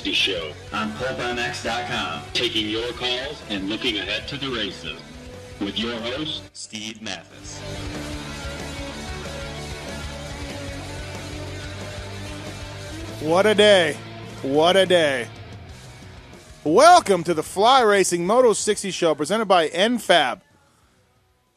360 show on PulpMX.com, taking your calls and looking ahead to the races. With your host, Steve Matthes. What a day. What a day. Welcome to the Fly Racing Moto 60 show presented by NFAB.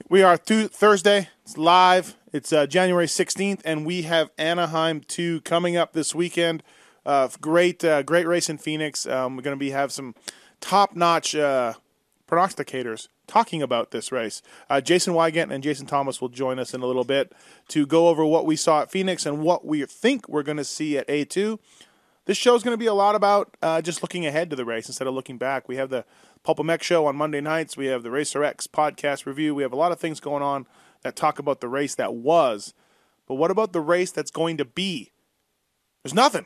We are th- Thursday. It's live. It's uh, January 16th, and we have Anaheim 2 coming up this weekend. Uh, great, uh, great race in Phoenix. Um, we're going to be have some top-notch uh, prognosticators talking about this race. Uh, Jason Weigandt and Jason Thomas will join us in a little bit to go over what we saw at Phoenix and what we think we're going to see at A2. This show is going to be a lot about uh, just looking ahead to the race instead of looking back. We have the Pulp MX show on Monday nights. We have the Racer X podcast review. We have a lot of things going on that talk about the race that was. But what about the race that's going to be? There's nothing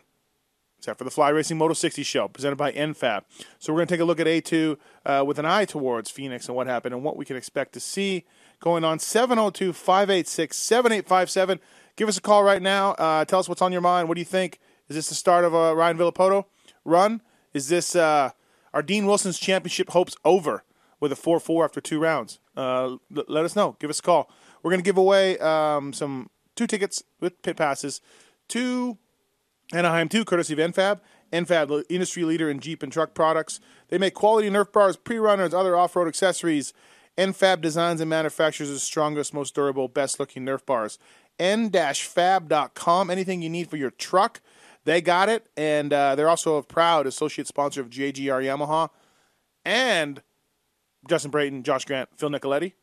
except for the Fly Racing Moto 60 show presented by NFAB. So we're going to take a look at A2 uh, with an eye towards Phoenix and what happened and what we can expect to see going on 702 586 7857. Give us a call right now. Uh, tell us what's on your mind. What do you think? Is this the start of a Ryan Villopoto run? Is this uh, are Dean Wilson's championship hopes over with a 4 4 after two rounds? Uh, l- let us know. Give us a call. We're going to give away um, some two tickets with pit passes to Anaheim 2, courtesy of NFAB. NFAB, industry leader in Jeep and truck products. They make quality Nerf bars, pre runners, other off road accessories. NFAB designs and manufactures the strongest, most durable, best looking Nerf bars. N-fab.com. Anything you need for your truck, they got it. And uh, they're also a proud associate sponsor of JGR Yamaha. And Justin Brayton, Josh Grant, Phil Nicoletti.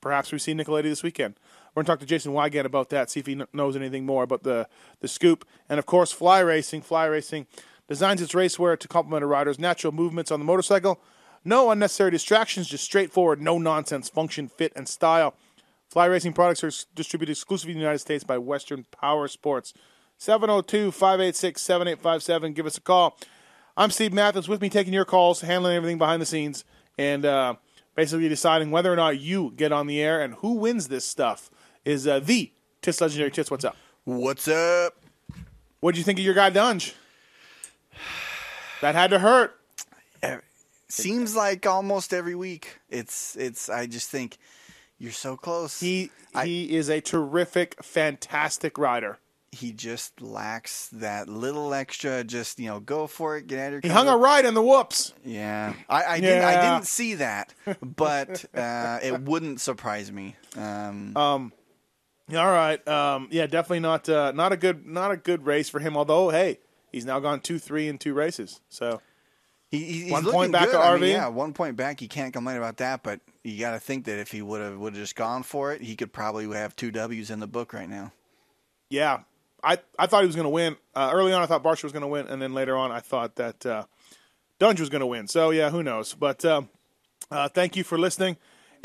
Perhaps we see Nicoletti this weekend. We're going to talk to Jason Weigandt about that, see if he kn- knows anything more about the, the scoop. And of course, Fly Racing. Fly Racing designs its racewear to complement a rider's natural movements on the motorcycle. No unnecessary distractions, just straightforward, no nonsense function, fit, and style. Fly Racing products are distributed exclusively in the United States by Western Power Sports. 702 586 7857. Give us a call. I'm Steve Matthes with me taking your calls, handling everything behind the scenes, and uh, basically deciding whether or not you get on the air and who wins this stuff is uh, the Tits Legendary Tits. What's up? What's up? What did you think of your guy Dungey? That had to hurt. Seems like almost every week. It's it's. I just think you're so close. He I- he is a terrific, fantastic rider. he just lacks that little extra. Just you know, go for it. Get out of your. He hung a comfort- ride in the whoops. Yeah, I, I didn't. I didn't see that, but uh, it wouldn't surprise me. Um, All right. Um, yeah, definitely not uh, not a good not a good race for him. Although, hey, he's now gone two three in two races. So he, he- he's one looking point back good. to I mean, yeah, one point back. You can't complain about that. But you got to think that if he would have would have just gone for it, he could probably have two Ws in the book right now. yeah, I I thought he was going to win uh, early on. I thought Barcia was going to win, and then later on, I thought that uh, Dungey was going to win. So yeah, who knows? But um, uh, thank you for listening,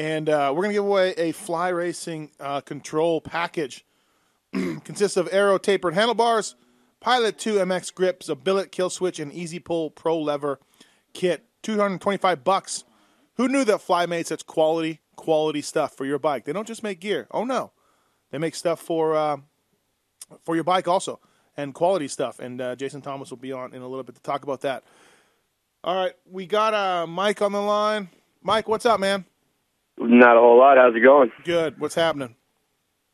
and uh, we're going to give away a fly racing uh, control package. Consists of Aero tapered handlebars, Pilot 2 MX grips, a billet kill switch, and Easy Pull Pro lever kit. 225 bucks. Who knew that Flymates that's quality, quality stuff for your bike? They don't just make gear. Oh no, they make stuff for uh, for your bike also, and quality stuff. And uh, Jason Thomas will be on in a little bit to talk about that. All right, we got uh, Mike on the line. Mike, what's up, man? Not a whole lot. How's it going? Good. What's happening?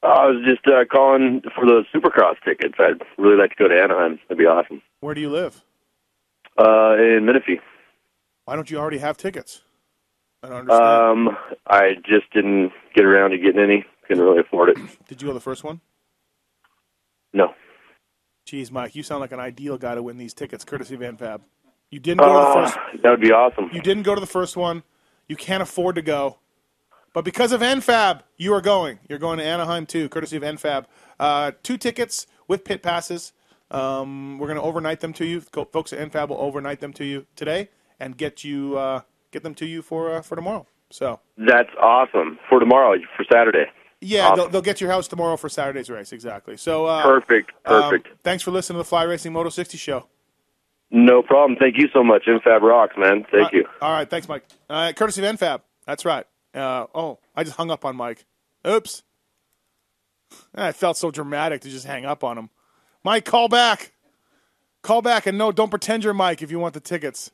I was just uh, calling for the Supercross tickets. I'd really like to go to Anaheim. That'd be awesome. Where do you live? Uh, in Menifee. Why don't you already have tickets? I don't understand. Um, I just didn't get around to getting any. Couldn't really afford it. Did you go the first one? No. Jeez, Mike, you sound like an ideal guy to win these tickets, courtesy of NFAB. You didn't go to the Uh, first. that would be awesome. You didn't go to the first one. You can't afford to go. But because of NFAB, you are going. You're going to Anaheim too, courtesy of NFAB. Uh, two tickets with pit passes. Um, we're going to overnight them to you. Co- Folks at NFAB will overnight them to you today and get you uh, get them to you for uh, for tomorrow. So That's awesome for tomorrow, for Saturday. yeah, Awesome. they'll, they'll get your house tomorrow for Saturday's race. Exactly. So uh, Perfect, um, perfect. thanks for listening to the Fly Racing Moto 60 show. No problem. Thank you so much, NFAB Rocks, man. Thank you. All right, thanks, Mike. Uh, courtesy of NFAB. That's right. Uh, oh, I just hung up on Mike. Oops. I felt so dramatic to just hang up on him. Mike, call back. Call back, and no, don't pretend you're Mike if you want the tickets.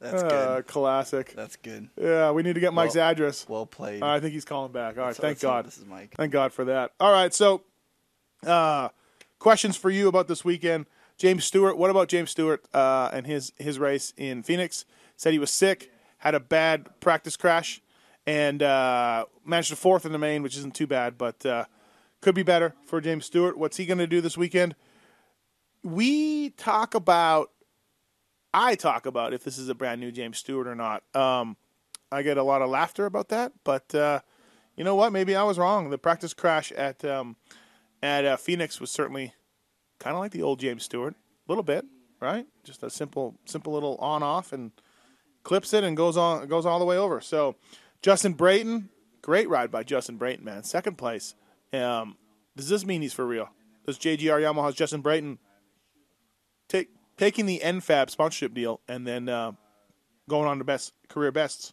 That's Uh, good. classic. That's good. Yeah, we need to get Mike's Well- address. Well played. Uh, I think he's calling back. All right, thank God. This is Mike. Thank God for that. All right, so uh, questions for you about this weekend. James Stewart. What about James Stewart uh, and his his race in Phoenix? Said he was sick, had a bad practice crash, and uh, managed a fourth in the main, which isn't too bad, but uh, could be better for James Stewart. What's he going to do this weekend? We talk about. I talk about if this is a brand new James Stewart or not. Um, I get a lot of laughter about that, but uh, you know what? Maybe I was wrong. The practice crash at um, at uh, Phoenix was certainly kind of like the old James Stewart, a little bit, right? Just a simple, simple little on off and clips it and goes on, goes all the way over. So Justin Brayton, great ride by Justin Brayton, man, second place. Um, does this mean he's for real? Does JGR Yamaha's Justin Brayton take taking the NFAB sponsorship deal and then uh, going on to best career bests?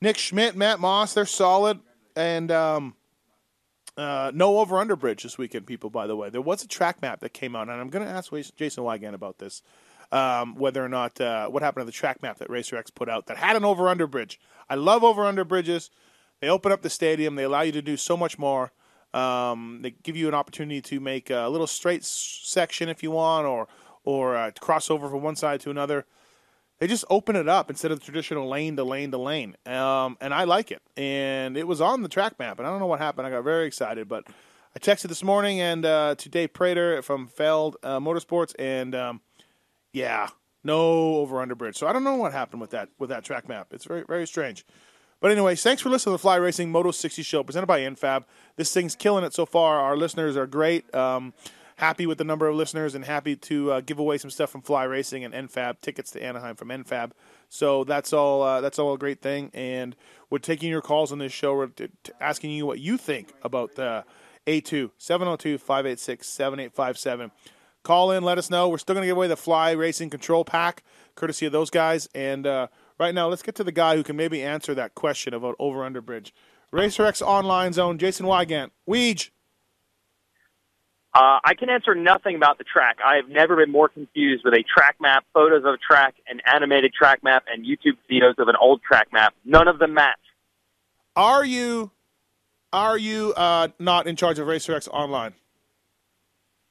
Nick Schmidt, Matt Moss, they're solid. And um, uh, no over under bridge this weekend, people, by the way. There was a track map that came out, and I'm going to ask Jason Weigandt about this. Um, whether or not uh, what happened to the track map that Racer X put out that had an over under bridge. I love over under bridges. They open up the stadium, they allow you to do so much more. Um, they give you an opportunity to make a little straight section if you want, or or uh, to cross over from one side to another they just open it up instead of the traditional lane to lane to lane. Um, and I like it. And it was on the track map, and I don't know what happened. I got very excited, but I texted this morning and uh, to Dave Prater from Feld uh, Motorsports, and um, yeah, no over under bridge. So I don't know what happened with that with that track map. It's very very strange. But anyways, thanks for listening to the Fly Racing Moto 60 show presented by NFAB. This thing's killing it so far. Our listeners are great. Um, happy with the number of listeners and happy to uh, give away some stuff from Fly Racing and NFAB tickets to Anaheim from NFAB. So that's all. Uh, that's all a great thing. And we're taking your calls on this show. We're t- t- asking you what you think about the A2 702 586 7857. Call in, let us know. We're still going to give away the Fly Racing Control Pack, courtesy of those guys. And uh, right now, let's get to the guy who can maybe answer that question about over under bridge. Racer X Online Zone, Jason Weigandt. Weege. Uh, I can answer nothing about the track. I have never been more confused with a track map, photos of a track, an animated track map, and YouTube videos of an old track map. None of them match. Are you are you uh, not in charge of Racer X Online?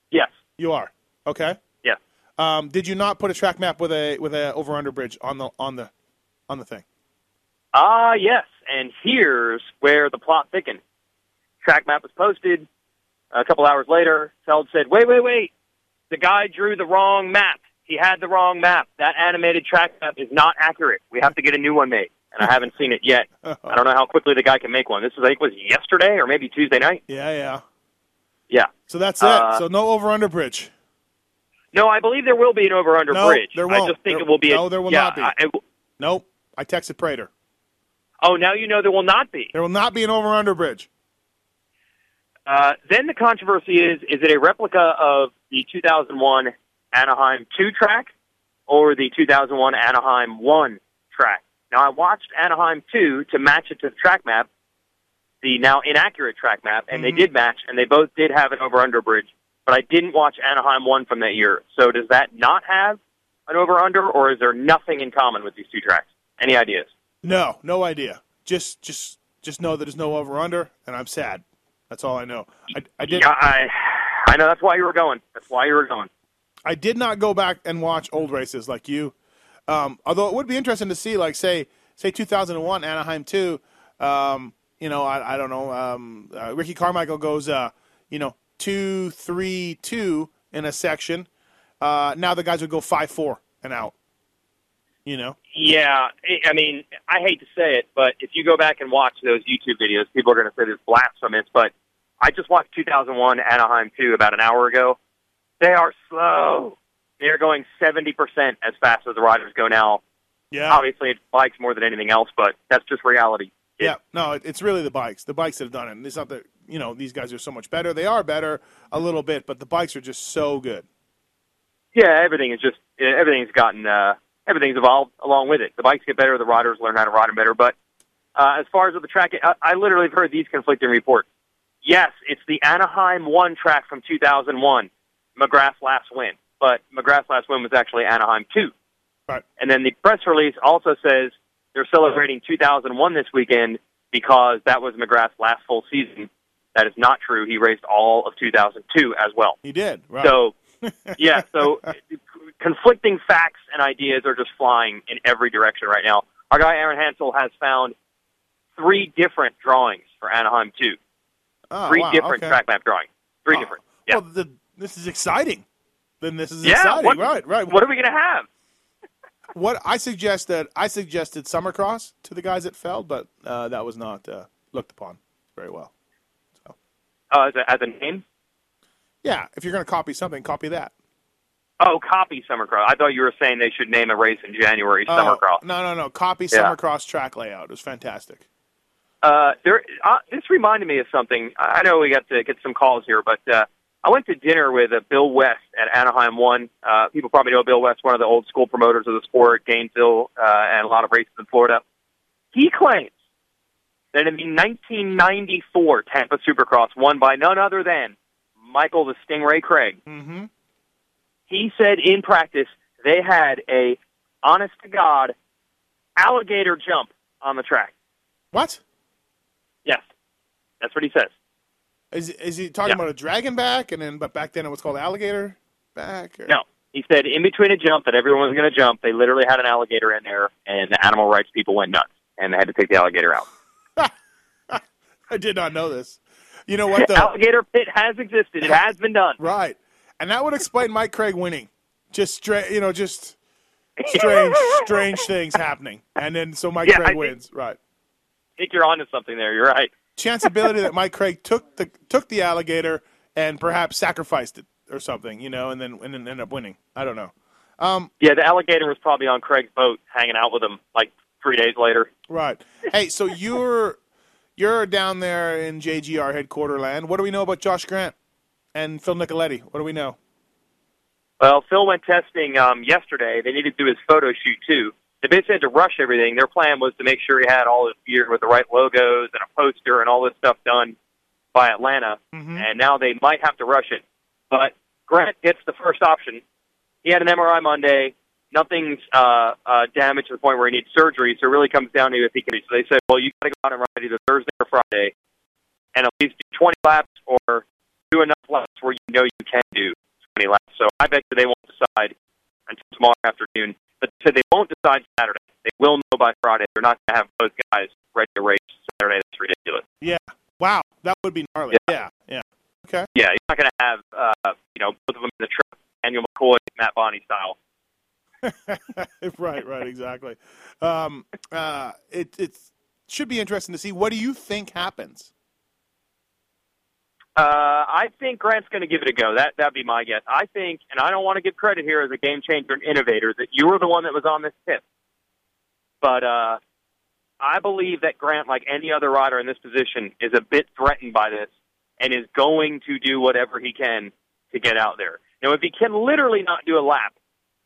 Yes, You are. Okay. Yeah. Um, did you not put a track map with a with a over under bridge on the on the on the thing? Ah, yes. And here's where the plot thickened. Track map was posted. A couple hours later, Feld said, wait, wait, wait. The guy drew the wrong map. He had the wrong map. That animated track map is not accurate. We have to get a new one made. And I haven't seen it yet. I don't know how quickly the guy can make one. This was, I think, was yesterday or maybe Tuesday night. Yeah, yeah. Yeah. So that's it. Uh, so no over under bridge. No, I believe there will be an over under No, bridge. there won't. just think There- it will be. no, there will yeah, not be. I- it- Nope. I texted Prater. oh, now you know there will not be. There will not be an over under bridge. Uh, then the controversy is: is it a replica of the 2001 Anaheim 2 track or the 2001 Anaheim 1 track? Now, I watched Anaheim 2 to match it to the track map, the now inaccurate track map, and they did match, and they both did have an over-under bridge. But I didn't watch Anaheim 1 from that year. So does that not have an over-under, or is there nothing in common with these two tracks? Any ideas? No, no idea. Just just just know that there's no over under, and I'm sad. That's all I know. I, I did. Yeah, I, I know that's why you were going. That's why you were going. I did not go back and watch old races like you. Um, although it would be interesting to see, like say say 2001 Anaheim 2. Um, you know, I, I don't know. Um, uh, Ricky Carmichael goes, uh, you know, two three two in a section. Uh, now the guys would go five four and out. You know, Yeah, I- mean, I hate to say it, but if you go back and watch those YouTube videos, people are going to say this blasphemous. But I just watched 2001 Anaheim 2 about an hour ago. They are slow. They're going 70% as fast as the riders go now. yeah, Obviously, it bikes more than anything else, but that's just reality. Yeah. No, it, it's really the bikes. The bikes that have done it. And it's not that you know these guys are so much better. They are better a little bit, but the bikes are just so good. Yeah, everything is just everything's gotten uh, everything's evolved along with it. The bikes get better, the riders learn how to ride them better. But uh, as far as the track, I, I literally have heard these conflicting reports. Yes, it's the Anaheim one track from 2001, McGrath's last win, but McGrath's last win was actually Anaheim two. Right. And then the press release also says they're celebrating 2001 this weekend because that was McGrath's last full season. That is not true. He raced all of 2002 as well. He did. Right. So, yeah, so conflicting facts and ideas are just flying in every direction right now. Our guy Aaron Hansel has found three different drawings for Anaheim 2. Oh, Three wow, different okay. track map drawings. Three Oh, different. Yeah. Well, the, this is exciting. Then this is yeah. exciting. What, right. Right. What are we going to have? What I suggest that I suggested Summercross to the guys at Feld, but uh, that was not uh, looked upon very well. Uh, as, a, as a name? Yeah, if you're going to copy something, copy that. Oh, copy Summercross. I thought you were saying they should name a race in January Oh, Summercross. no, no, no. Copy Yeah. Summercross track layout. It was fantastic. Uh, there, uh, this reminded me of something. I know we got to get some calls here, but uh, I went to dinner with uh, Bill West at Anaheim One. Uh, people probably know Bill West, one of the old school promoters of the sport, Gainesville, uh, and a lot of races in Florida. He claims that in the 1994 Tampa Supercross, won by none other than Michael the Stingray Craig, Mm-hmm. he said in practice they had a honest to God alligator jump on the track. What Yes, that's what he says. Is is he talking Yeah. about a dragon back, and then but back then it was called alligator back? Or? No. He said in between a jump that everyone was going to jump, they literally had an alligator in there, and the animal rights people went nuts, and they had to take the alligator out. I did not know this. You know what The alligator pit has existed; it has been done. right, and that would explain Mike Craig winning. Just straight, you know, just strange, strange things happening, and then so Mike Yeah, I Craig think- wins. Right. I think you're onto something there. You're right. Chanceability that Mike Craig took the took the alligator and perhaps sacrificed it or something, you know, and then and then ended up winning. I don't know. Yeah, the alligator was probably on Craig's boat, hanging out with him like three days later. Right. Hey, so you're you're down there in JGR headquarter land. What do we know about Josh Grant and Phil Nicoletti? What do we know? Well, Phil went testing um, yesterday. They needed to do his photo shoot too. They basically had to rush everything. Their plan was to make sure he had all his gear with the right logos and a poster and all this stuff done by Atlanta. Mhm. And now they might have to rush it. But Grant gets the first option. He had an MRI Monday. Nothing's uh, uh, damaged to the point where he needs surgery. So it really comes down to if he can. So they said, well, you got to go out and ride either Thursday or Friday, and at least do 20 laps or do enough laps where you know you can do 20 laps. So I bet you they won't decide until tomorrow afternoon. But they said they won't decide Saturday. They will know by Friday. They're not going to have both guys ready to race Saturday. That's ridiculous. Yeah. Wow, that would be gnarly. Yeah. Yeah. Okay. Yeah, you're not going to have uh, you know both of them in the truck, Daniel McCoy, Matt Bonney style. right, right, exactly. Um, uh, it it should be interesting to see. What do you think happens? Uh, I think Grant's going to give it a go. That that'd be my guess. I think, and I don't want to give credit here as a game changer and innovator that you were the one that was on this tip, but uh, I believe that Grant, like any other rider in this position, is a bit threatened by this and is going to do whatever he can to get out there. Now, if he can literally not do a lap,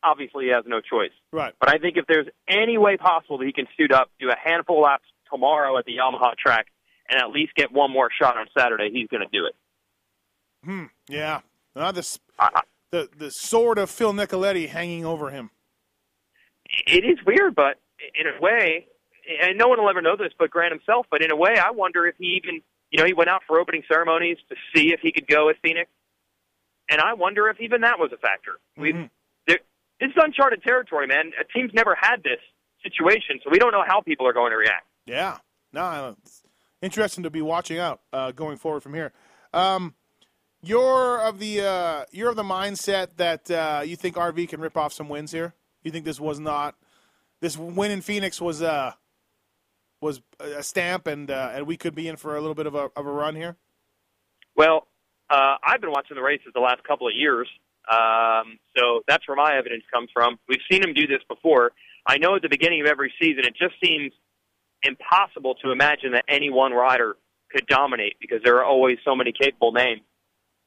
obviously he has no choice. Right. But I think if there's any way possible that he can suit up, do a handful of laps tomorrow at the Yamaha track, and at least get one more shot on Saturday, he's going to do it. Hmm. Yeah. Uh, the the the sword of Phil Nicoletti hanging over him. It is weird, but in a way, and no one will ever know this but Grant himself, but in a way, I wonder if he even, you know, he went out for opening ceremonies to see if he could go with Phoenix. And I wonder if even that was a factor. We, Mhm. there, this is uncharted territory, man. A team's never had this situation, so we don't know how people are going to react. Yeah. No, it's interesting to be watching out uh, going forward from here. Um, You're of the uh, you're of the mindset that uh, you think RV can rip off some wins here. You think this was not this win in Phoenix was uh was a stamp, and uh, and we could be in for a little bit of a of a run here. Well, uh, I've been watching the races the last couple of years, um, so that's where my evidence comes from. We've seen him do this before. I know at the beginning of every season, it just seems impossible to imagine that any one rider could dominate because there are always so many capable names.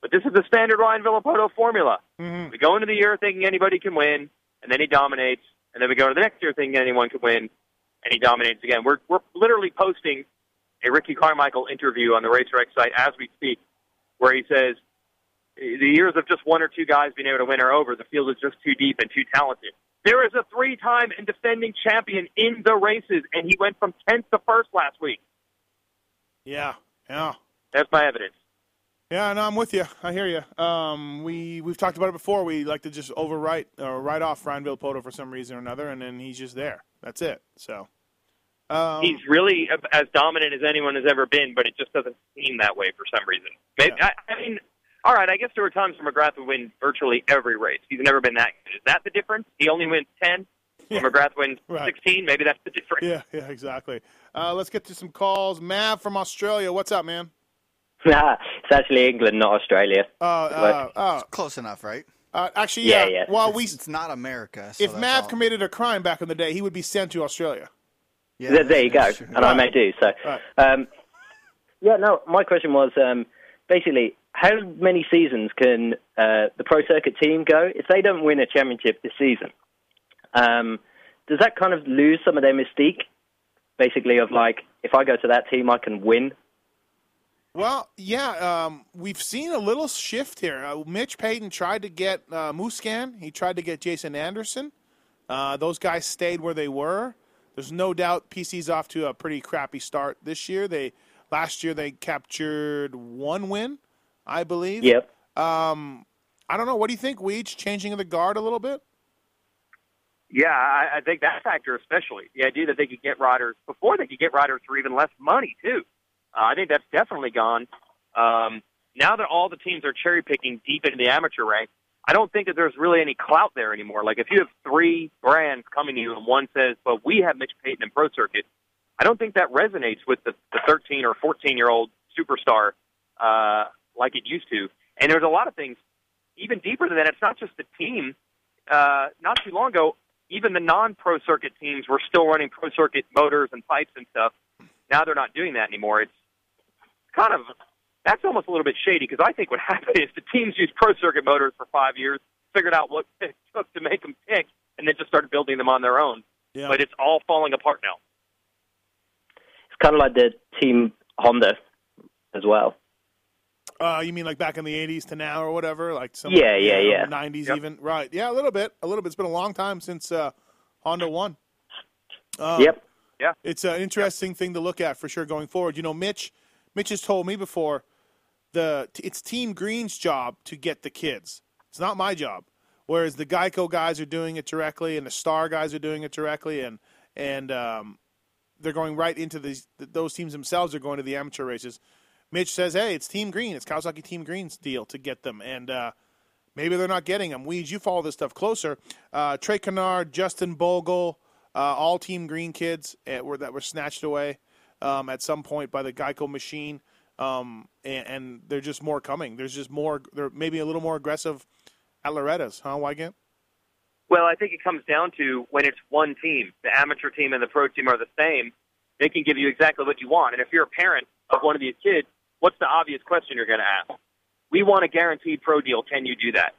But this is the standard Ryan Villopoto formula. Mm-hmm. We go into the year thinking anybody can win, and then he dominates, and then we go to the next year thinking anyone can win, and he dominates again. We're we're literally posting a Ricky Carmichael interview on the RacerX site as we speak, where he says the years of just one or two guys being able to win are over. The field is just too deep and too talented. There is a three-time and defending champion in the races, and he went from tenth to first last week. Yeah, yeah, That's my evidence. yeah. No, I'm with you. I hear you. Um, we we've talked about it before. We like to just overwrite or write off Ryan Villopoto for some reason or another, and then he's just there. That's it. So. Um, He's really as dominant as anyone has ever been, but it just doesn't seem that way for some reason. Maybe, Yeah. I, I mean, all right, I guess there were times when McGrath would win virtually every race. He's never been that good. Is that the difference? He only wins 10, Yeah. McGrath wins Right. 16. Maybe that's the difference. Yeah, yeah, exactly. Uh, let's get to some calls. Mav from Australia, what's up, man? Nah, it's actually England, not Australia. Uh, uh, uh, Close enough, right? uh, actually, yeah. Yeah, yeah. Well, we It's not America. So if Mav all. committed a crime back in the day, he would be sent to Australia. yeah, there, there you go, true. and I may do so. Right. Um, yeah, no. My question was um, basically how many seasons can uh, the pro circuit team go if they don't win a championship this season? Um, does that kind of lose some of their mystique? Basically, of like, if I go to that team, I can win. Well, yeah, um, we've seen a little shift here. Uh, Mitch Payton tried to get uh, Musquin. He tried to get Jason Anderson. Uh, those guys stayed where they were. There's no doubt PC's off to a pretty crappy start this year. They last year they captured one win, I believe. Yep. Um, I don't know. What do you think, Weege? Changing of the guard a little bit? Yeah, I, I think that factor especially. The idea that they could get riders before they could get riders for even less money too. Uh, I think that's definitely gone. Um, now that all the teams are cherry picking deep into the amateur ranks, I don't think that there's really any clout there anymore. Like if you have three brands coming to you and one says, "But we have Mitch Payton in Pro Circuit," I don't think that resonates with the, the 13 or 14 year old superstar uh, like it used to. And there's a lot of things even deeper than that. It's not just the team. Uh, not too long ago, even the non-pro circuit teams were still running pro circuit motors and pipes and stuff. Now they're not doing that anymore. It's kind of that's almost a little bit shady because I think what happened is the teams used pro circuit motors for five years, figured out what it took to make them tick, and then just started building them on their own. Yeah. But it's all falling apart now. It's kind of like the team Honda as well. Uh, you mean like back in the '80s to now or whatever? Like some Yeah, yeah, yeah. '90s Yep. even. Right? Yeah, a little bit. A little bit. It's been a long time since uh, Honda won. Um, yep. Yeah. It's an interesting thing to look at for sure going forward. You know, Mitch, Mitch has told me before the it's Team Green's job to get the kids. It's not my job. Whereas the Geico guys are doing it directly, and the Star guys are doing it directly, and and um, they're going right into these. Those teams themselves are going to the amateur races. Mitch says, "Hey, it's Team Green. It's Kawasaki Team Green's deal to get them, and uh, maybe they're not getting them." Weeds, you follow this stuff closer. Uh, Trey Canard, Justin Bogle, uh, all Team Green kids at, were, that were snatched away um, at some point by the Geico machine, um, and, and they're just more coming. There's just more. They're maybe a little more aggressive at Loretta's, huh, Weigandt? Well, I think it comes down to when it's one team, the amateur team and the pro team are the same. They can give you exactly what you want. And if you're a parent of one of these kids, what's the obvious question you're going to ask? We want a guaranteed pro deal. Can you do that?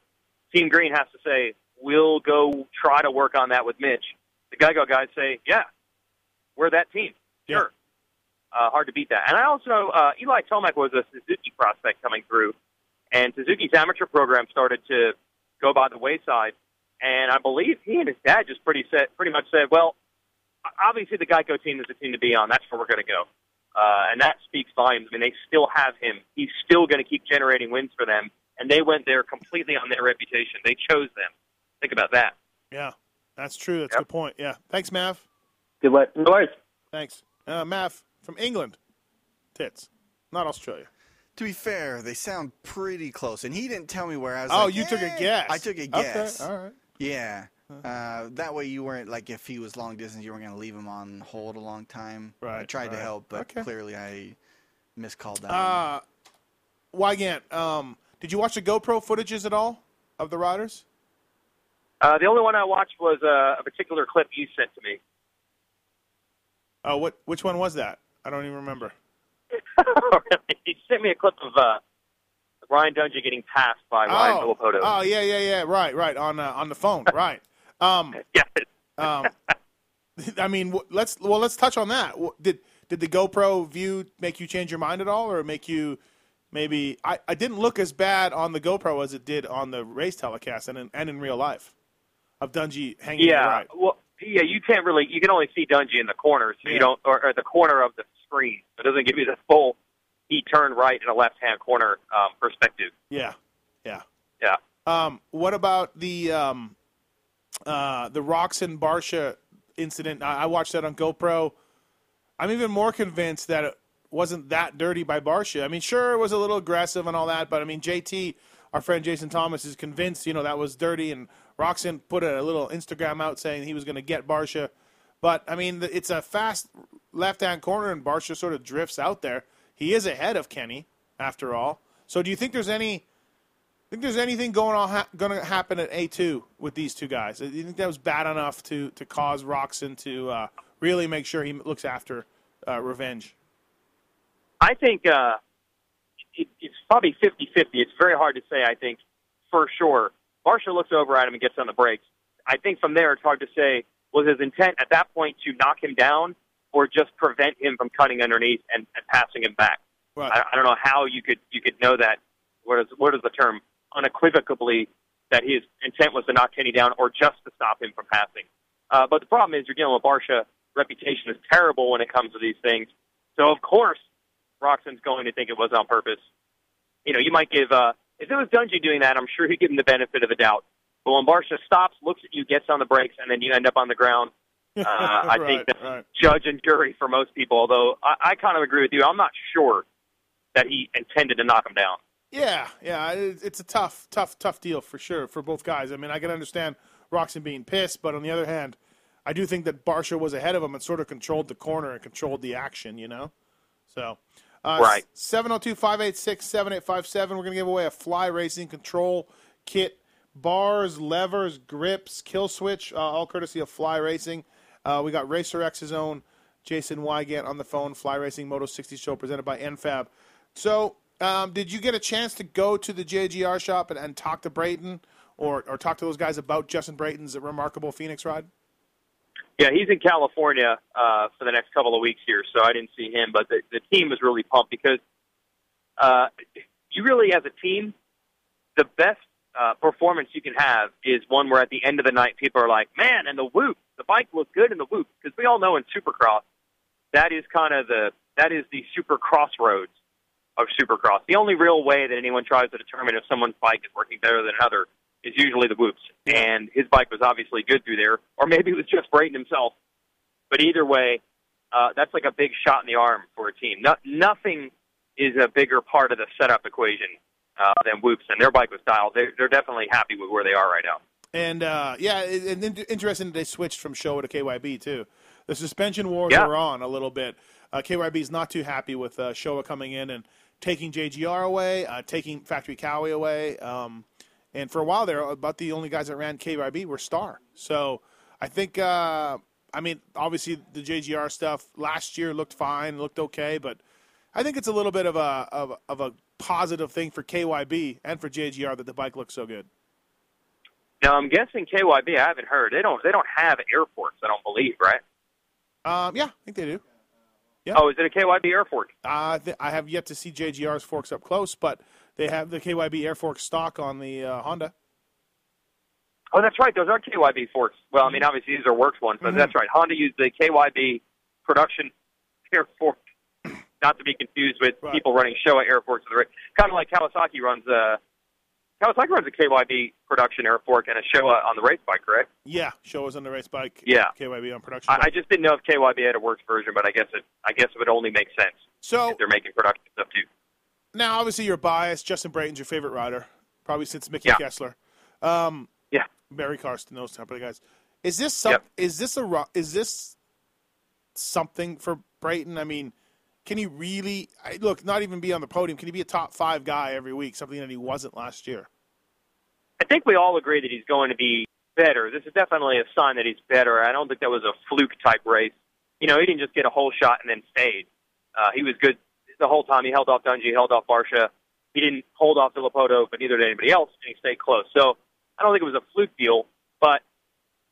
Team Green has to say, we'll go try to work on that with Mitch. The Geico guys say, yeah, we're that team. Yeah. Sure. Uh, hard to beat that. And I also, uh, Eli Tomac was a Suzuki prospect coming through, and Suzuki's amateur program started to go by the wayside. And I believe he and his dad just pretty said, pretty much said, well, obviously the Geico team is the team to be on. That's where we're going to go. Uh, and that speaks volumes. I mean, they still have him. He's still going to keep generating wins for them. And they went there completely on their reputation. They chose them. Think about that. Yeah, that's true. That's a good point. Yeah. Thanks, Mav. Good luck. No worries. Thanks. Uh, Mav from England. Tits. Not Australia. To be fair, they sound pretty close, and he didn't tell me where I was. Oh, like, you took a "Eh." guess. I took a Okay, guess. all right. Yeah. Uh, that way you weren't like if he was long distance, you weren't going to leave him on hold a long time. I Right, tried to help, but Okay. clearly I miscalled that. one. Uh, Weigandt, um, did you watch the GoPro footages at all of the riders? Uh, the only one I watched was uh, a particular clip you sent to me. Oh, what? Which one was that? I don't even remember. he sent me a clip of uh, Ryan Dungey getting passed by Ryan oh, Villopoto. oh, yeah, yeah, yeah. Right, right. On uh, on the phone. right. Um, yeah. um, I mean, let's well, let's touch on that. Did did the GoPro view make you change your mind at all, or make you maybe? I, I didn't look as bad on the GoPro as it did on the race telecast and in, and in real life of Dungey hanging Yeah. right. Well, yeah, you can't really. You can only see Dungey in the corner, so Yeah. you don't, or, or the corner of the screen. It doesn't give you the full. He turned right in a left-hand corner um, perspective. Yeah, yeah. Yeah. Um, what about the um, uh, the Roczen Barcia incident? I, I watched that on GoPro. I'm even more convinced that it wasn't that dirty by Barcia. I mean, sure, it was a little aggressive and all that, but I mean, JT, our friend Jason Thomas, is convinced, you know, that was dirty, and Roczen put a little Instagram out saying he was going to get Barcia. But I mean, it's a fast left-hand corner, and Barcia sort of drifts out there. He is ahead of Kenny, after all. So, do you think there's any? Think there's anything going on ha- going to happen at A2 with these two guys? Do you think that was bad enough to to cause Roczen to uh, really make sure he looks after uh, revenge? I think uh, it, it's probably 50-50. It's very hard to say. I think for sure. Barcia looks over at him and gets on the brakes. I think from there it's hard to say was his intent at that point to knock him down or just prevent him from cutting underneath and, and passing him back. Right. I, I don't know how you could you could know that. What is what is the term? Unequivocally, that his intent was to knock Kenny down or just to stop him from passing. Uh, but the problem is you're dealing with Barcia. Reputation is terrible when it comes to these things. So of course, Roczen's going to think it was on purpose. You know, you might give uh, if it was Dungey doing that, I'm sure he'd give him the benefit of the doubt. But when Barcia stops, looks at you, gets on the brakes, and then you end up on the ground, uh, I Right, think that's right. judge and jury for most people. Although I, I kind of agree with you, I'm not sure that he intended to knock him down. Yeah, yeah, it's a tough, tough, tough deal for sure for both guys. I mean, I can understand Roczen being pissed, but on the other hand, I do think that Barcia was ahead of him and sort of controlled the corner and controlled the action, you know? So, uh, Right. 702 586 7857. We're going to give away a fly racing control kit, bars, levers, grips, kill switch, uh, all courtesy of Fly Racing. Uh, we got Racer X's own Jason Weigandt on the phone, Fly Racing Moto 60 show presented by NFAB. So, um, did you get a chance to go to the JGR shop and, and talk to Brayton or, or talk to those guys about Justin Brayton's remarkable Phoenix ride? Yeah, he's in California uh, for the next couple of weeks here, so I didn't see him. But the, the team was really pumped because uh, you really, as a team, the best uh, performance you can have is one where at the end of the night people are like, "Man, and the whoop, the bike looked good in the whoop." Because we all know in Supercross, that is kind of the that is the super crossroads of Supercross. The only real way that anyone tries to determine if someone's bike is working better than another is usually the whoops. And his bike was obviously good through there, or maybe it was just Brayton himself. But either way, uh, that's like a big shot in the arm for a team. No, nothing is a bigger part of the setup equation uh, than whoops, and their bike was dialed. They're, they're definitely happy with where they are right now. And uh, yeah, it, and in- interesting that they switched from Showa to KYB too. The suspension wars Yeah. are on a little bit. Uh, KYB is not too happy with uh, Showa coming in and taking JGR away, uh, taking Factory Kawi away. Um, and for a while there, about the only guys that ran KYB were Star. So I think, uh, I mean, obviously the JGR stuff last year looked fine, looked okay, but I think it's a little bit of a of, of a positive thing for KYB and for JGR that the bike looks so good. Now I'm guessing KYB. I haven't heard. They don't. They don't have air forks. I don't believe. Right? Um, yeah, I think they do. Yeah. Oh, is it a KYB air fork? Uh, th- I have yet to see JGR's forks up close, but they have the KYB Air Fork stock on the uh, Honda. Oh, that's right. Those are KYB forks. Well, I mean, obviously these are works ones, but Mhm. that's right. Honda used the KYB production air fork, not to be confused with Right. people running Showa air forks. Kind of like Kawasaki runs uh Kawasaki runs a KYB production air fork and a Showa on the race bike, correct? Yeah, Showa on the race bike. Yeah. KYB on production. I, I just didn't know if KYB had a works version, but I guess it I guess it would only make sense so if they're making production stuff too. Now, obviously, you're biased. Justin Brayton's your favorite rider, probably since Mickey Yeah. Kessler. Um, Yeah. Barry Karsten, those type of guys. Is this some, Yep. is this a is this something for Brayton? I mean, can he really look? Not even be on the podium. Can he be a top five guy every week? Something that he wasn't last year. I think we all agree that he's going to be better. This is definitely a sign that he's better. I don't think that was a fluke type race. You know, he didn't just get a whole shot and then stayed. Uh, he was good the whole time. He held off Dungey, held off Barcia. He didn't hold off Villopoto, but neither did anybody else, and he stayed close. So I don't think it was a fluke deal, but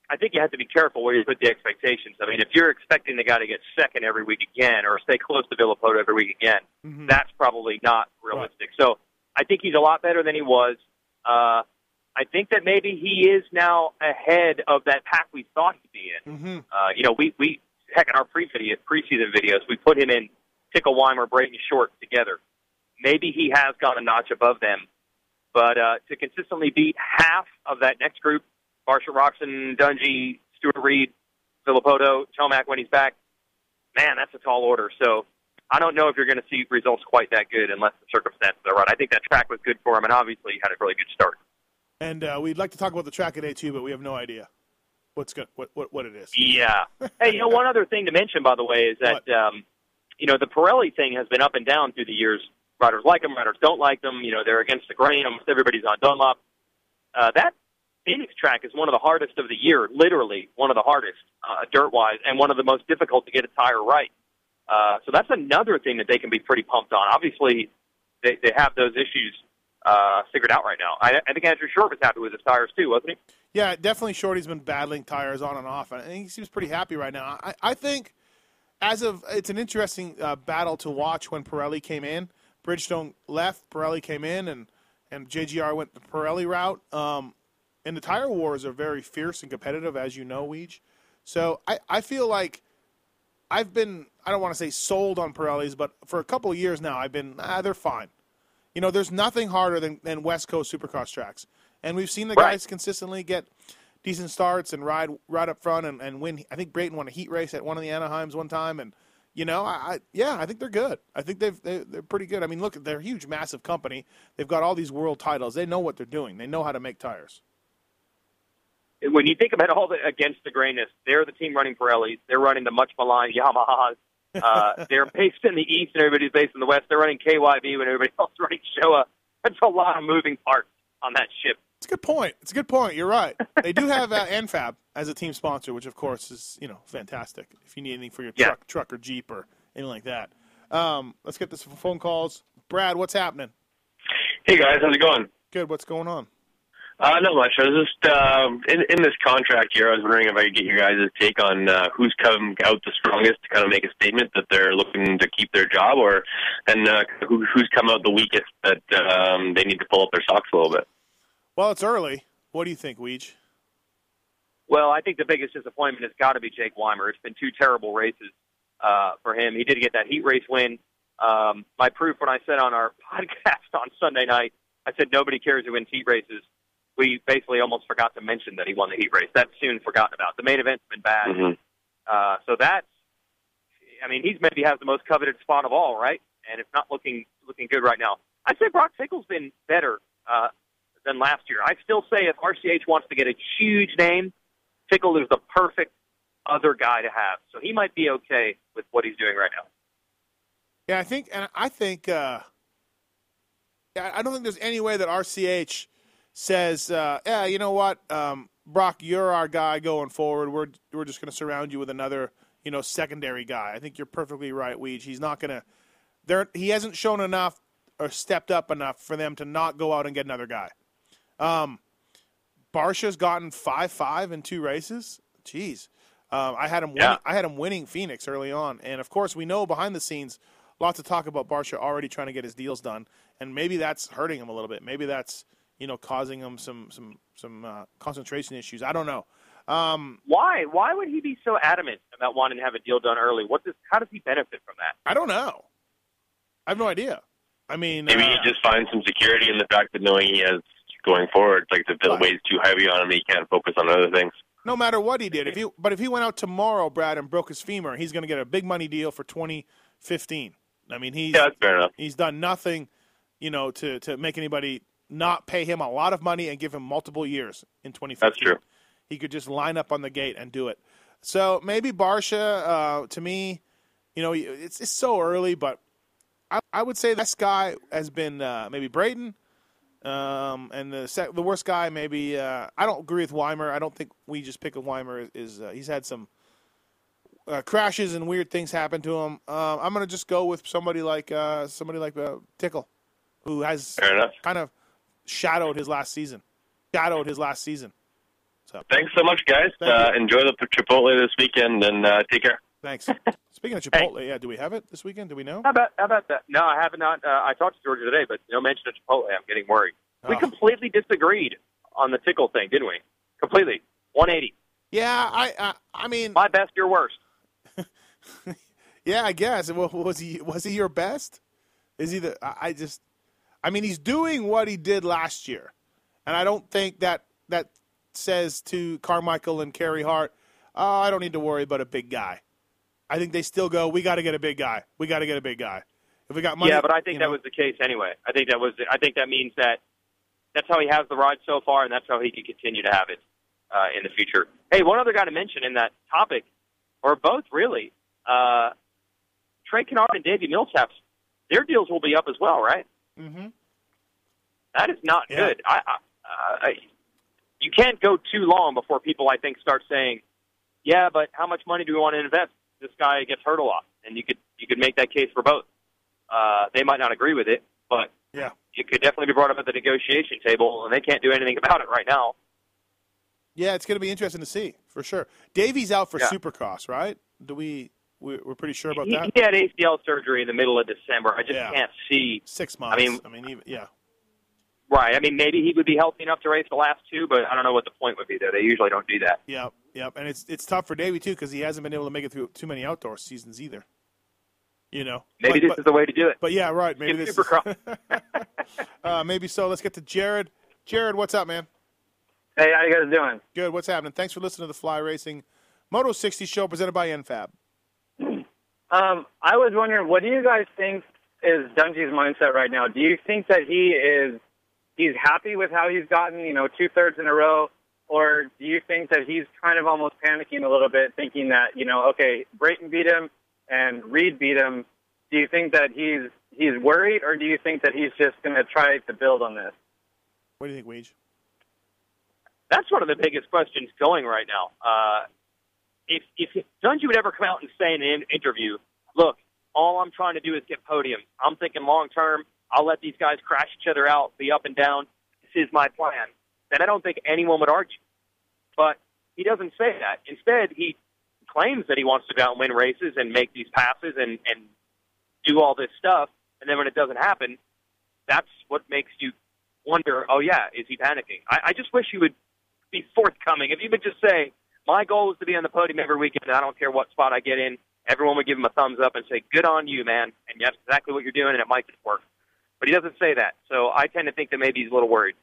I think you have to be careful where you put the expectations. I mean, if you're expecting the guy to get second every week again or stay close to Villopoto every week again, Mhm. that's probably not realistic. So I think he's a lot better than he was. Uh, I think that maybe he is now ahead of that pack we thought he'd be in. Mm-hmm. Uh, you know, we, we heck in our pre preseason videos, we put him in Tickle Weimer, Brayton Short together. Maybe he has gone a notch above them, but uh, to consistently beat half of that next group, Barcia Roczen, Dungey, Stewart Reed, Villopoto, Tomac when he's back, man, that's a tall order. So I don't know if you're going to see results quite that good unless the circumstances are right. I think that track was good for him, and obviously he had a really good start. And uh, we'd like to talk about the track today too, but we have no idea what's good, what, what what it is. Yeah. hey, you know, one other thing to mention, by the way, is that um, you know the Pirelli thing has been up and down through the years. Riders like them, riders don't like them. You know, they're against the grain. Almost everybody's on Dunlop. Uh, that Phoenix track is one of the hardest of the year, literally one of the hardest uh, dirt wise, and one of the most difficult to get a tire right. Uh, so that's another thing that they can be pretty pumped on. Obviously, they, they have those issues uh, figured out right now. I, I think Andrew Short was happy with his tires too, wasn't he? Yeah, definitely. Shorty's been battling tires on and off, and he seems pretty happy right now. I, I think, as of it's an interesting uh, battle to watch when Pirelli came in. Bridgestone left, Pirelli came in, and and JGR went the Pirelli route. Um, and the tire wars are very fierce and competitive, as you know, Weege. So I, I feel like I've been I don't want to say sold on Pirellis, but for a couple of years now, I've been ah, they're fine. You know, there's nothing harder than, than West Coast Supercross tracks, and we've seen the Right. guys consistently get decent starts and ride right up front and, and win. I think Brayton won a heat race at one of the Anaheims one time, and you know, I, I yeah, I think they're good. I think they've they, they're pretty good. I mean, look, they're a huge, massive company. They've got all these world titles. They know what they're doing. They know how to make tires. when you think about all the against the grainness, they're the team running Pirellis. They're running the much maligned Yamahas. Uh, they're based in the east and everybody's based in the west. They're running KYB when everybody else is running Showa. That's a lot of moving parts on that ship. It's a good point. It's a good point. You're right. They do have uh, NFAB as a team sponsor, which of course is you know fantastic. If you need anything for your Yeah. truck, truck or jeep or anything like that. Um, let's get this phone calls. Brad, what's happening? Hey guys, how's it going? Good. What's going on? Uh, not much. I was just um, in in this contract here. I was wondering if I could get your guys' take on uh, who's come out the strongest to kind of make a statement that they're looking to keep their job, or and uh, who, who's come out the weakest that um, they need to pull up their socks a little bit. Well, it's early. What do you think, Weege? Well, I think the biggest disappointment has got to be Jake Weimer. It's been two terrible races uh, for him. He did get that heat race win. Um, my proof when I said on our podcast on Sunday night, I said nobody cares who wins heat races. We basically almost forgot to mention that he won the heat race. That's soon forgotten about. The main event's been bad. Mhm. Uh, so that's, I mean, he's maybe has the most coveted spot of all, right? And it's not looking looking good right now. I'd say Brock Tickle's been better uh, than last year. I still say if RCH wants to get a huge name, Tickle is the perfect other guy to have. So he might be okay with what he's doing right now. Yeah, I think, and I think, uh, I don't think there's any way that RCH says, uh, yeah, you know what, um, Brock, you're our guy going forward. We're we're just going to surround you with another, you know, secondary guy. I think you're perfectly right, Weege. He's not going to. There, he hasn't shown enough or stepped up enough for them to not go out and get another guy. Um, Barcia's gotten five five in two races. Jeez, um, I had him. Yeah. I had him winning Phoenix early on, and of course we know behind the scenes, lots of talk about Barcia already trying to get his deals done, and maybe that's hurting him a little bit. Maybe that's you know causing him some some some uh, concentration issues. I don't know. Um, Why? Why would he be so adamant about wanting to have a deal done early? What does? How does he benefit from that? I don't know. I have no idea. I mean, Maybe uh, he just finds some security in the fact that knowing he has going forward, like the bill weighs too heavy on him, he can't focus on other things. no matter what he did, if he but if he went out tomorrow, Brad, and broke his femur, he's going to get a big money deal for 2015. I mean, he's Yeah, that's fair enough. He's done nothing you know, to to make anybody not pay him a lot of money and give him multiple years in 2015. That's true. He could just line up on the gate and do it. So maybe Barcia, uh, to me, you know, it's it's so early, but I, I would say the best guy has been uh, maybe Brayton, um, and the sec- the worst guy maybe uh, I don't agree with Weimer. I don't think we just pick a Weimer is, uh, he's had some uh, crashes and weird things happen to him. Uh, I'm gonna just go with somebody like uh, somebody like uh, Tickle, who has kind of shadowed his last season, shadowed his last season. So Thanks so much, guys. Uh, enjoy the Chipotle this weekend, and uh, take care. thanks. Speaking of Chipotle, yeah, do we have it this weekend? Do we know? How about how about that? No, I have not. Uh, I talked to Georgia today, but no mention of Chipotle. I'm getting worried. We Oh. completely disagreed on the Tickle thing, didn't we? Completely. 180. Yeah, I, I, I mean, My best, your worst. yeah, I guess. Well, was he was he your best? Is he the? I I just, I mean, he's doing what he did last year, and I don't think that that says to Carmichael and Carey Hart, oh, I don't need to worry about a big guy. I think they still go. We got to get a big guy. We got to get a big guy. If we got money, yeah, but I think that know- was the case anyway. I think that was. I think that means that that's how he has the ride so far, and that's how he can continue to have it uh, in the future. Hey, one other guy to mention in that topic, or both really, uh, Trey Canard and Davey Millsaps, their deals will be up as well, right? Mhm. That is not Yeah. good. I, I, I, you can't go too long before people, I think, start saying, "Yeah, but how much money do we want to invest? This guy gets hurt a lot," and you could you could make that case for both. Uh, they might not agree with it, but Yeah. it could definitely be brought up at the negotiation table, and they can't do anything about it right now. Yeah, it's going to be interesting to see for sure. Davey's out for Yeah. Supercross, right? Do we? We- We're pretty sure about He, that. he had ACL surgery in the middle of December. I just Yeah. can't see. Six months. mean- I mean, even, yeah. Right. I mean, maybe he would be healthy enough to race the last two, but I don't know what the point would be there. They usually don't do that. Yep, yep, and it's it's tough for Davey too because he hasn't been able to make it through too many outdoor seasons either. You know, Maybe but, this but, is the way to do it. but yeah, right. Maybe Get this Supercross. is, uh, maybe so. Let's get to Jared. Jared, what's up, man? Hey, how you guys doing? Good. What's happening? Thanks for listening to the Fly Racing Moto 60 show presented by NFAB. Um, I was wondering, what do you guys think is Dungey's mindset right now? Do you think that he is he's happy with how he's gotten, you know, two thirds in a row, or do you think that he's kind of almost panicking a little bit, thinking that you know, okay, Brayton beat him and Reed beat him. Do you think that he's he's worried, or do you think that he's just going to try to build on this? What do you think, Weege? That's one of the biggest questions going right now. Uh, if if Dungey would ever come out and say in an interview, "Look, all I'm trying to do is get podiums. I'm thinking long term. I'll let these guys crash each other out, be up and down. This is my plan." Then I don't think anyone would argue. But he doesn't say that. Instead, he claims that he wants to go out and win races and make these passes and and do all this stuff. And then when it doesn't happen, that's what makes you wonder. Oh yeah, is he panicking? I, I just wish he would be forthcoming. If you would just say, "My goal is to be on the podium every weekend, and I don't care what spot I get in," everyone would give him a thumbs up and say, "Good on you, man," and that's exactly what you're doing, and it might just work. But he doesn't say that, so I tend to think that maybe he's a little worried.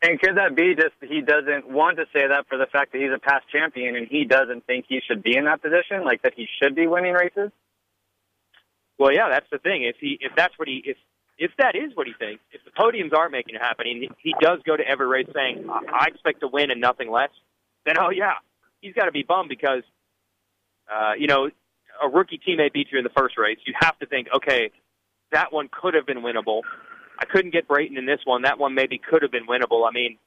And could that be just he doesn't want to say that for the fact that he's a past champion and he doesn't think he should be in that position, like that he should be winning races? Well, yeah, that's the thing. If he, if that's what he, if if that is what he thinks, if the podiums aren't making it happen, and he, he does go to every race saying, "I expect to win and nothing less," then oh yeah, he's got to be bummed because, uh, you know, a rookie teammate beat you in the first race. You have to think, okay, that one could have been winnable. I couldn't get Brayton in this one. That one maybe could have been winnable. I mean,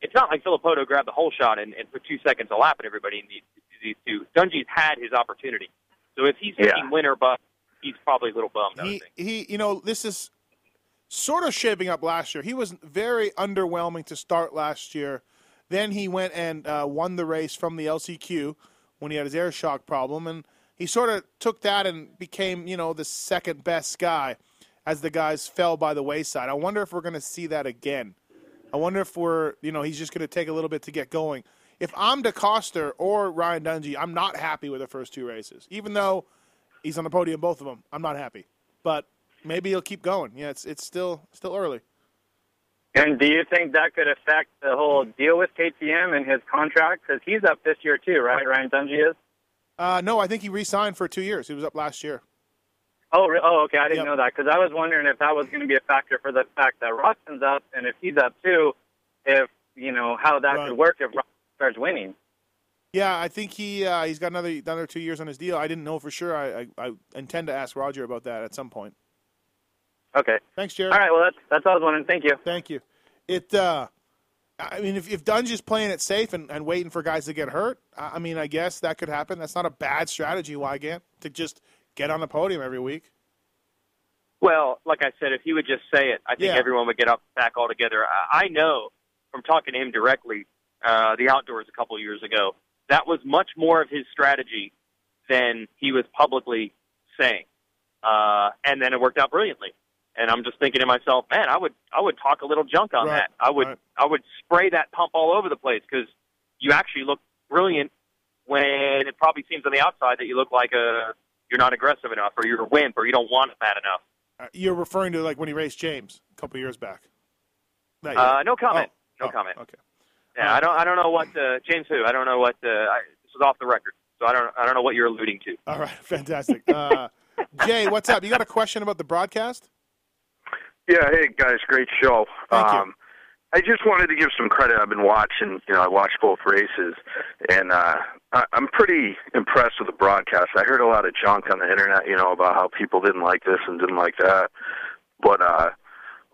it's not like Villopoto grabbed the whole shot and, and put two seconds a lap at everybody in these, these two. Dungey's had his opportunity. So if he's Yeah. thinking winner, but he's probably a little bummed. He, he, you know, this is sort of shaping up last year. He was very underwhelming to start last year. Then he went and uh, won the race from the LCQ when he had his air shock problem, and he sort of took that and became, you know, the second best guy as the guys fell by the wayside. I wonder if we're going to see that again. I wonder if we're, you know, he's just going to take a little bit to get going. If I'm DeCoster or Ryan Dungey, I'm not happy with the first two races, even though he's on the podium both of them. I'm not happy, but maybe he'll keep going. Yeah, it's it's still still early. And do you think that could affect the whole deal with KTM and his contract? Because he's up this year too, right? Ryan Dungey is. Uh, no, I think he re-signed for two years. He was up last year. Oh, re- oh, okay. I didn't Yep. know that because I was wondering if that was going to be a factor for the fact that Roczen's up, and if he's up too, if you know how that Right. could work if Roczen starts winning. Yeah, I think he uh, he's got another another two years on his deal. I didn't know for sure. I, I, I intend to ask Roger about that at some point. Okay. Thanks, Jared. All right. Well, that's that's all I was wondering. Thank you. Thank you. It. Uh, I mean, if if Dunge is playing it safe and, and waiting for guys to get hurt, I mean, I guess that could happen. That's not a bad strategy, Weigandt, to just get on the podium every week. Well, like I said, if he would just say it, I think Yeah. everyone would get up back all together. I, I know from talking to him directly, uh, the outdoors a couple of years ago, that was much more of his strategy than he was publicly saying, uh, and then it worked out brilliantly. And I'm just thinking to myself, man, I would I would talk a little junk on Right, that. I would right. I would spray that pump all over the place because you actually look brilliant when it probably seems on the outside that you look like a you're not aggressive enough or you're a wimp or you don't want it bad enough. Uh, You're referring to like when he raced James a couple years back. Uh, no comment. Oh, no oh, comment. Okay. Yeah, I don't. I don't know what uh, James who. I don't know what. Uh, I, this is off the record, so I don't. I don't know what you're alluding to. All right. Fantastic. Uh, Jay, what's up? You got a question about the broadcast? Yeah, hey guys, great show. Thank you. um, I just wanted to give some credit. I've been watching, you know, I watched both races, and uh, I, I'm pretty impressed with the broadcast. I heard a lot of junk on the internet, you know, about how people didn't like this and didn't like that, but uh,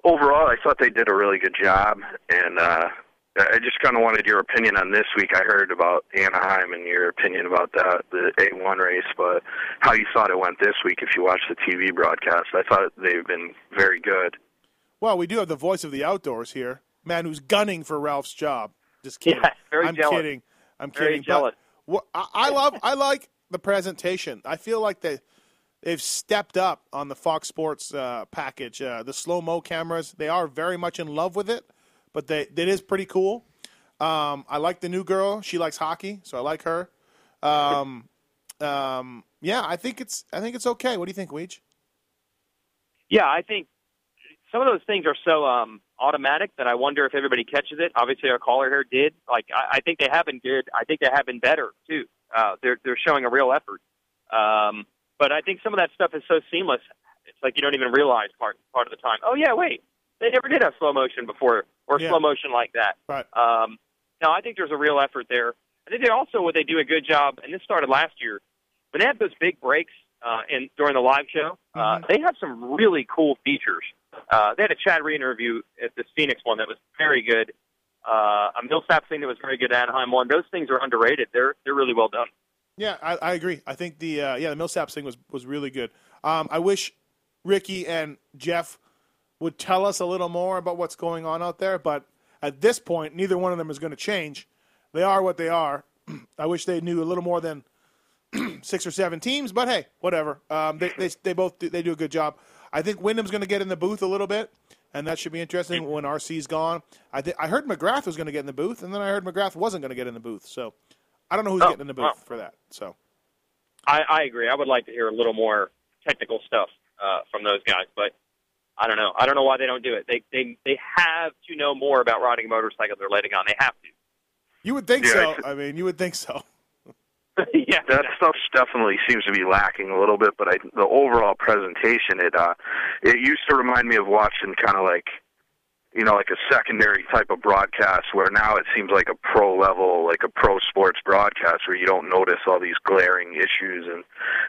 overall, I thought they did a really good job, and uh, I just kind of wanted your opinion on this week. I heard about Anaheim and your opinion about that, the A1 race, but how you thought it went this week if you watched the TV broadcast. I thought they've been very good. Well, we do have the voice of the outdoors here, man who's gunning for Ralph's job. Just kidding. Yeah, very I'm jealous. kidding. I'm Very kidding. jealous. But I, I love. I like the presentation. I feel like they they've stepped up on the Fox Sports uh, package. Uh, the slow mo cameras. They are very much in love with it, but they it is pretty cool. Um, I like the new girl. She likes hockey, so I like her. Um, um, yeah, I think it's I think it's okay. What do you think, Weege? Yeah, I think some of those things are so um, automatic that I wonder if everybody catches it. Obviously, our caller here did. Like, I, I think they have been good. I think they have been better too. Uh, they're they're showing a real effort. Um, but I think some of that stuff is so seamless. It's like you don't even realize part part of the time. Oh yeah, wait, they never did have slow motion before or Yeah. slow motion like that. Right. Um, no, I think there's a real effort there. I think they also what they do a good job, and this started last year when they had those big breaks uh, in during the live show. Uh, they have some really cool features. Uh, they had a Chad Reed interview at this Phoenix one that was very good. Uh, a Millsap thing that was very good. at Anaheim one. Those things are underrated. They're they're really well done. Yeah, I, I agree. I think the uh, yeah the Millsaps thing was was really good. Um, I wish Ricky and Jeff would tell us a little more about what's going on out there, but at this point, neither one of them is going to change. They are what they are. I wish they knew a little more than six or seven teams, but hey, whatever. Um, they, they they both do, they do a good job. I think Wyndham's going to get in the booth a little bit, and that should be interesting when RC's gone. I th- I heard McGrath was going to get in the booth, and then I heard McGrath wasn't going to get in the booth. So I don't know who's Oh, getting in the booth for that. So. I, I agree. I would like to hear a little more technical stuff uh, from those guys, but I don't know. I don't know why they don't do it. They they they have to know more about riding a motorcycle they're letting on. They have to. You would think Yeah, so. I mean, you would think so. yeah, that stuff definitely seems to be lacking a little bit. But I, the overall presentation, it uh, it used to remind me of watching kind of like, you know, like a secondary type of broadcast. Where now it seems like a pro level, like a pro sports broadcast, where you don't notice all these glaring issues. And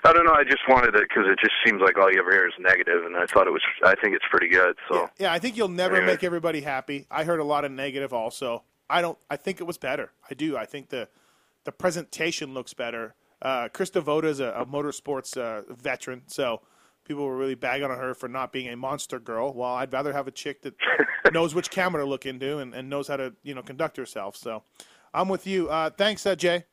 I don't know. I just wanted it because it just seems like all you ever hear is negative, and I thought it was. I think it's pretty good. So Yeah, I think you'll never Anyway. make everybody happy. I heard a lot of negative also. I don't. I think it was better. I do. I think the the presentation looks better. Uh, Krista Voda is a, a motorsports uh, veteran, so people were really bagging on her for not being a monster girl. Well, I'd rather have a chick that knows which camera to look into and, and knows how to you know conduct herself. So I'm with you. Uh, thanks, uh, Jay.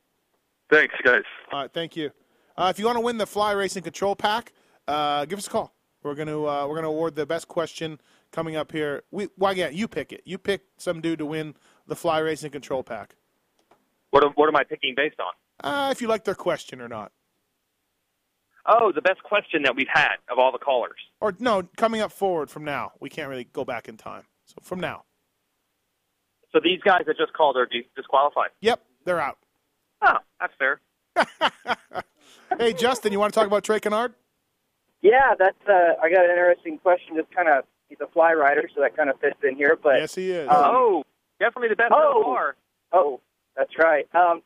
thanks, guys. All right, thank you. Uh, if you want to win the Fly Racing Control Pack, uh, give us a call. We're gonna uh, we're gonna award the best question coming up here. We why yeah, you pick it. You pick some dude to win the Fly Racing Control Pack. What am- what am I picking based on? Uh, if you like their question or not, Oh, the best question that we've had of all the callers. or no, coming up forward from now. We can't really go back in time. So from now, So these guys that just called are dis- disqualified. yep, they're out. Oh, that's fair. Hey, Justin, you want to talk about Trey Canard? Yeah, that's. Uh, I got an interesting question. Just kind of, he's a fly rider, so that kind of fits in here. But yes, he is. Um, oh, definitely the best oh, so far. Oh, that's right. Um,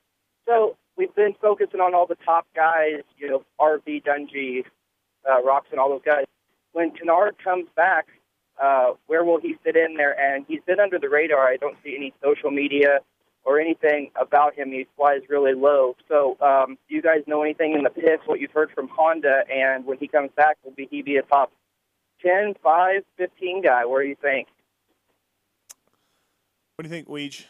so we've been focusing on all the top guys, you know, RV, Dungey, uh, Rocks, and all those guys. When Canard comes back, uh, where will he fit in there? And he's been under the radar. I don't see any social media or anything about him. He flies really low. So, um, do you guys know anything in the pits, what you've heard from Honda? And when he comes back, will he be a top 10, 5, 15 guy? Where do you think? What do you think, Weege?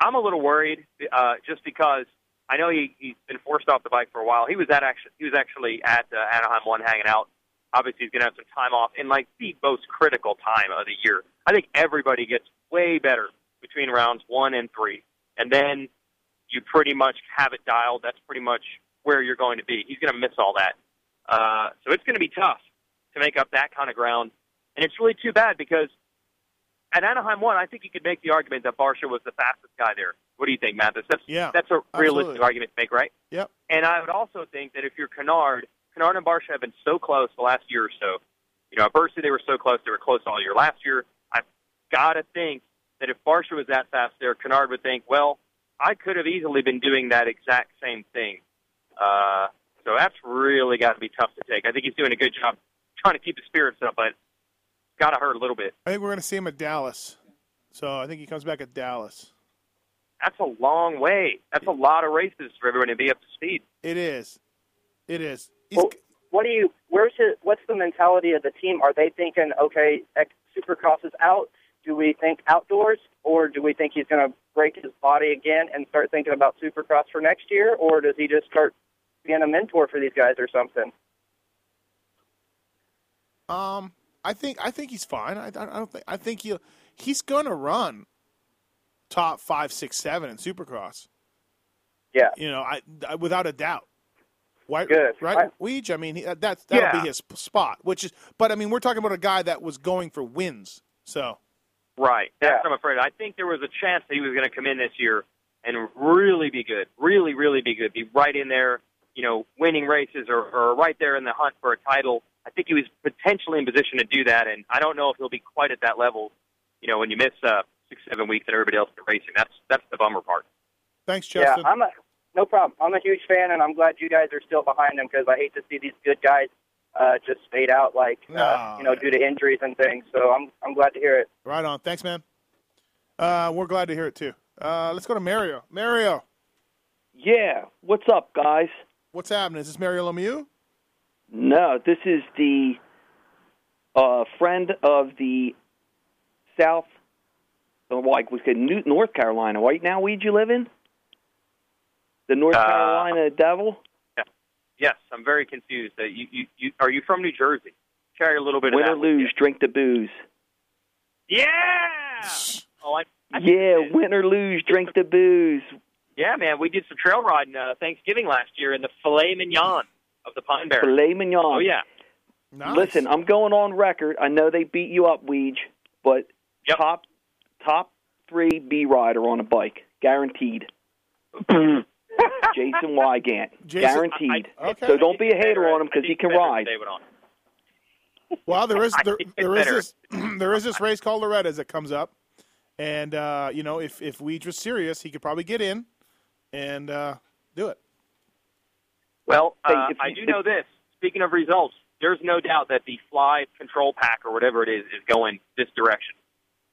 I'm a little worried uh, just because I know he, he's been forced off the bike for a while. He was at actually he was actually at uh, Anaheim one hanging out. Obviously, he's going to have some time off in like the most critical time of the year. I think everybody gets way better between rounds one and three, and then you pretty much have it dialed. That's pretty much where you're going to be. He's going to miss all that, uh, so it's going to be tough to make up that kind of ground. And it's really too bad because at Anaheim one, I think you could make the argument that Barcia was the fastest guy there. What do you think, Matthes? That's yeah, that's a realistic absolutely. argument to make, right? Yep. And I would also think that if you're Canard, Canard and Barcia have been so close the last year or so. You know, at Bercy they were so close; they were close all year. Last year, I've got to think that if Barcia was that fast there, Canard would think, well, I could have easily been doing that exact same thing. Uh, so that's really got to be tough to take. I think he's doing a good job trying to keep the spirits up, but got to hurt a little bit. I think we're going to see him at Dallas. So I think he comes back at Dallas. That's a long way. That's a lot of races for everyone to be up to speed. It is. It is. Well, what do you? Where's his? What's the mentality of the team? Are they thinking, okay, Supercross is out? Do we think outdoors, or do we think he's going to break his body again and start thinking about Supercross for next year, or does he just start being a mentor for these guys or something? Um, I think I think he's fine. I, I don't think I think he he's going to run top five, six, seven in Supercross. Yeah, you know, I, I without a doubt. Why, Good. right? I- Weege, I mean, he, uh, that's that'll Yeah. be his spot. Which is, but I mean, we're talking about a guy that was going for wins. So Right. That's what I'm afraid. I think there was a chance that he was going to come in this year and really be good, really, really be good, be right in there, you know, winning races or, or right there in the hunt for a title. I think he was potentially in position to do that, and I don't know if he'll be quite at that level. You know, when you miss uh, six, seven weeks and everybody else is racing, that's that's the bummer part. thanks, Yeah, I'm a no problem. I'm a huge fan, and I'm glad you guys are still behind him because I hate to see these good guys uh, just fade out, like uh, you know, due to injuries and things. So I'm I'm glad to hear it. Right on. Thanks, man. Uh, we're glad to hear it too. Uh, let's go to Mario. Mario, Yeah, what's up, guys? what's happening? Is this Mario Lemieux? No, this is the uh, friend of the South, uh, like we said, New- North Carolina. Right now, where'd you live in? The North Uh, Carolina Devil. Yes, I'm very confused. Uh, you, you, you, are you from New Jersey? Carry a little bit Win of or that. with you. lose, drink the booze. Yeah. Oh, I, I Yeah, win or lose, drink the booze. Yeah, man, we did some trail riding uh, Thanksgiving last year in the filet mignon of the Pine Barrens. Filet mignon. Oh yeah, Listen, I'm going on record. I know they beat you up, Weege, but top top three B rider on a bike, guaranteed. Jason Weigandt, Jason- guaranteed. I- I- okay. So don't be a hater on him because he can ride. Well, there is there, there is this there is this race called Loretta's that comes up, and uh, you know if if Weege was serious, he could probably get in and uh, do it. Well, uh, if I do know this. Speaking of results, there's no doubt that the Fly Control Pack or whatever it is is going this direction.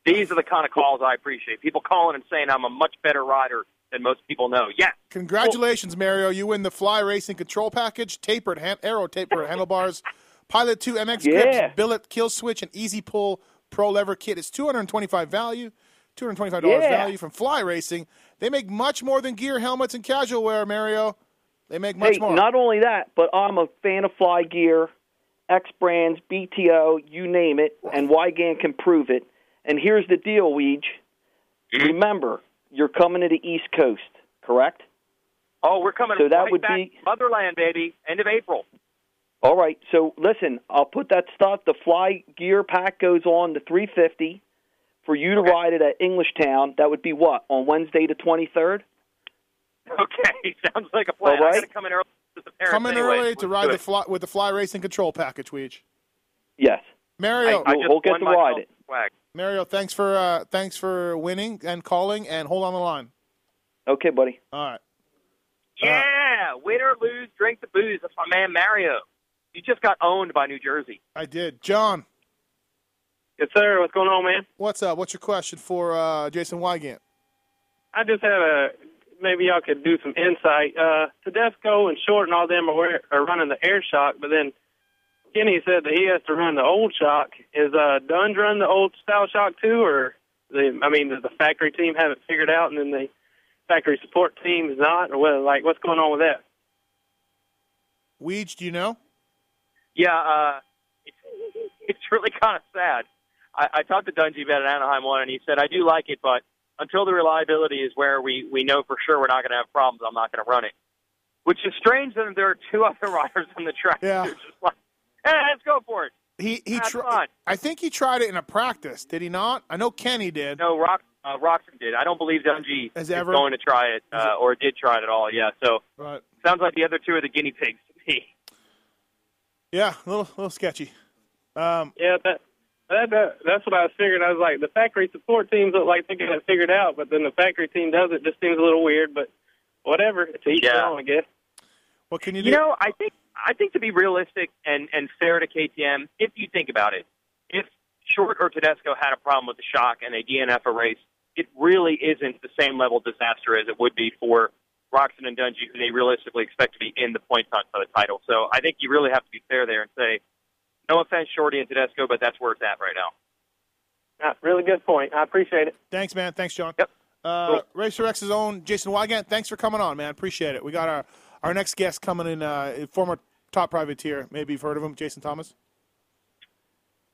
These are the kind of calls I appreciate. People calling and saying I'm a much better rider than most people know. Yes. Congratulations, Mario! You win the Fly Racing Control Package, tapered hand, aero tapered handlebars, Pilot Two MX Yeah. grips, billet kill switch, and Easy Pull Pro Lever kit. It's two hundred and twenty five value, two hundred twenty five dollars Yeah. value from Fly Racing. They make much more than gear, helmets, and casual wear. Mario, they make much hey, more. not only that, but I'm a fan of Fly Gear, X Brands, BTO, you name it, and Weigandt can prove it. And here's the deal, Weege. Mm-hmm. Remember, you're coming to the East Coast, correct? Oh, we're coming So that right would back be- motherland, baby. End of April. All right. So listen, I'll put that stuff. The Fly Gear pack goes on the 350 for you to ride it at Englishtown. That would be what on Wednesday the 23rd. Okay, sounds like a plan. All I right. got to come in early to the. Come in anyway, early to ride the fly with the fly racing control package, Weege. Yes. Mario, I, I just we'll get won to myself ride it. swag. Mario, thanks for uh, thanks for winning and calling, and hold on the line. Okay, buddy. All right. Yeah, win or lose, drink the booze. That's my man Mario. You just got owned by New Jersey. I did. John, Yes, sir. What's going on, man? what's up? What's your question for uh, Jason Weigandt? I just have a maybe y'all could do some insight. Uh, Tedesco and Short and all them are, are running the air shock, but then Kenny said that he has to run the old shock. Is uh, Dunn's run the old style shock too, or the I mean, does the factory team have it figured out, and then the factory support team is not, or what? Like, what's going on with that? Weege, do you know? Yeah, uh, it's, it's really kind of sad. I, I talked to Dungey about it at Anaheim one, and he said, "I do like it, but until the reliability is where we we know for sure we're not going to have problems, I'm not going to run it." Which is strange that there are two other riders on the track. Yeah. They're just like, "Hey, let's go for it." He he That's tried. I think he tried it in a practice. Did he not? I know Kenny did. No, Rock uh, Roczen did. I don't believe Dungey is ever- going to try it uh, or did try it at all. Yeah, so Right. sounds like the other two are the guinea pigs to me. Yeah, a little little sketchy. Um, Yeah, that, that that that's what I was figuring. I was like, the factory support teams look like they got it figured out, but then the factory team does it. Just seems a little weird, but whatever. It's each Yeah. their own, I guess. What can you do? You know, I think I think to be realistic and and fair to KTM, if you think about it, if Short or Tedesco had a problem with the shock and they DNF a race, it really isn't the same level of disaster as it would be for Roczen and Dungey, who they realistically expect to be in the points hunt for the title. So I think you really have to be fair there and say, no offense, Shorty and Tedesco, but that's where it's at right now. Uh, really good point. I appreciate it. Thanks, man. Thanks, John. Yep. Uh, Racer X's own Jason Weigandt. Thanks for coming on, man. Appreciate it. We got our our next guest coming in, uh, former top privateer. Maybe you've heard of him, Jason Thomas.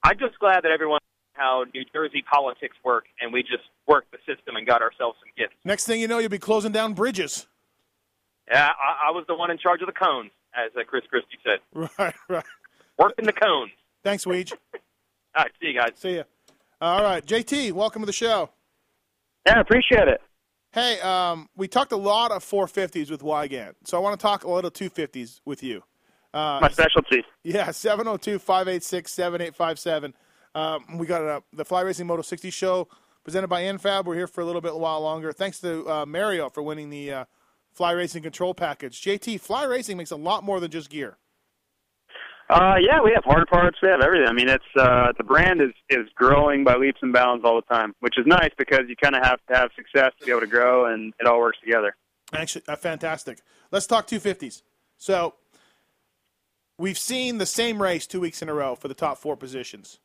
I'm just glad that everyone knows how New Jersey politics work, and we just worked the system and got ourselves some gifts. Next thing you know, you'll be closing down bridges. Yeah, I, I was the one in charge of the cones, as uh, Chris Christie said. Right, right. Working the cones. Thanks, Weege. All right, see you guys. See ya. All right, JT, welcome to the show. Yeah, I appreciate it. Hey, um, we talked a lot of 450s with Weigandt, so I want to talk a little 250s with you. Uh, My specialty. Yeah, 702 586 7857. Um, We got uh, the Fly Racing Moto 60 show presented by NFAB. We're here for a little bit while longer. Thanks to uh, Mario for winning the uh, Fly Racing Control Package. JT, Fly Racing makes a lot more than just gear. Uh, yeah, we have hard parts. We have everything. I mean, it's uh, the brand is is growing by leaps and bounds all the time, which is nice because you kind of have to have success to be able to grow, and it all works together. Actually, uh, fantastic. Let's talk 250s. So, we've seen the same race two weeks in a row for the top four positions.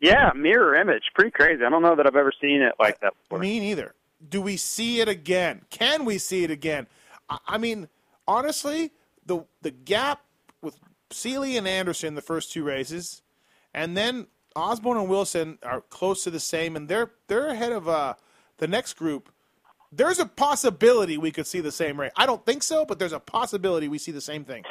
Yeah, mirror image, pretty crazy. I don't know that I've ever seen it like that before. Me neither. Do we see it again? Can we see it again? I, I mean, honestly, the the gap with Seely and Anderson the first two races, and then Osborne and Wilson are close to the same, and they're they're ahead of uh, the next group. There's a possibility we could see the same race. I don't think so, but there's a possibility we see the same thing.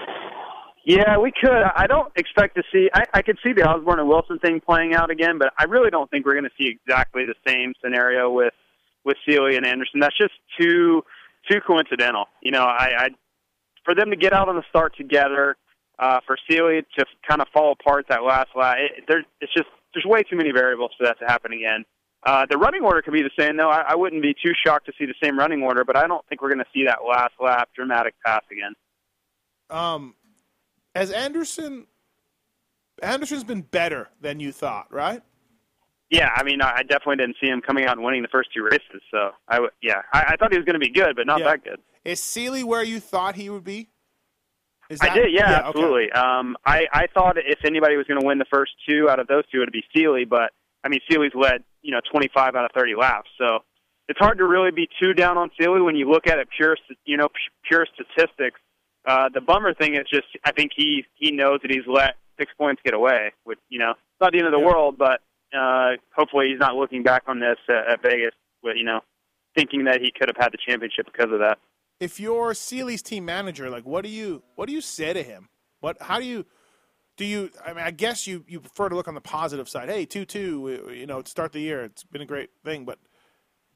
Yeah, we could. I don't expect to see. I, I could see the Osborne and Wilson thing playing out again, but I really don't think we're going to see exactly the same scenario with with Seely and Anderson. That's just too too coincidental. You know, I, I for them to get out on the start together, uh, for Seely to kind of fall apart that last lap. It, there, it's just there's way too many variables for that to happen again. Uh, the running order could be the same, though. I, I wouldn't be too shocked to see the same running order, but I don't think we're going to see that last lap dramatic pass again. Um, as Anderson, Anderson's been better than you thought, right? Yeah, I mean, I definitely didn't see him coming out and winning the first two races. So, I w- yeah, I, I thought he was going to be good, but not Yeah. that good. Is Seely where you thought he would be? Is I did, yeah, okay. absolutely. Um, I I thought if anybody was going to win the first two out of those two, it'd be Seely. But I mean, Seely's led you know 25 out of 30 laps, so it's hard to really be too down on Sealy when you look at it pure, you know, pure statistics. Uh, the bummer thing is just I think he he knows that he's let six points get away. Which you know, it's not the end of the world, but uh, hopefully he's not looking back on this at, at Vegas with you know thinking that he could have had the championship because of that. If you're Seely's team manager, like, what do you what do you say to him? What how do you do you? I mean, I guess you you prefer to look on the positive side. Hey, two two, you know, start the year, it's been a great thing. But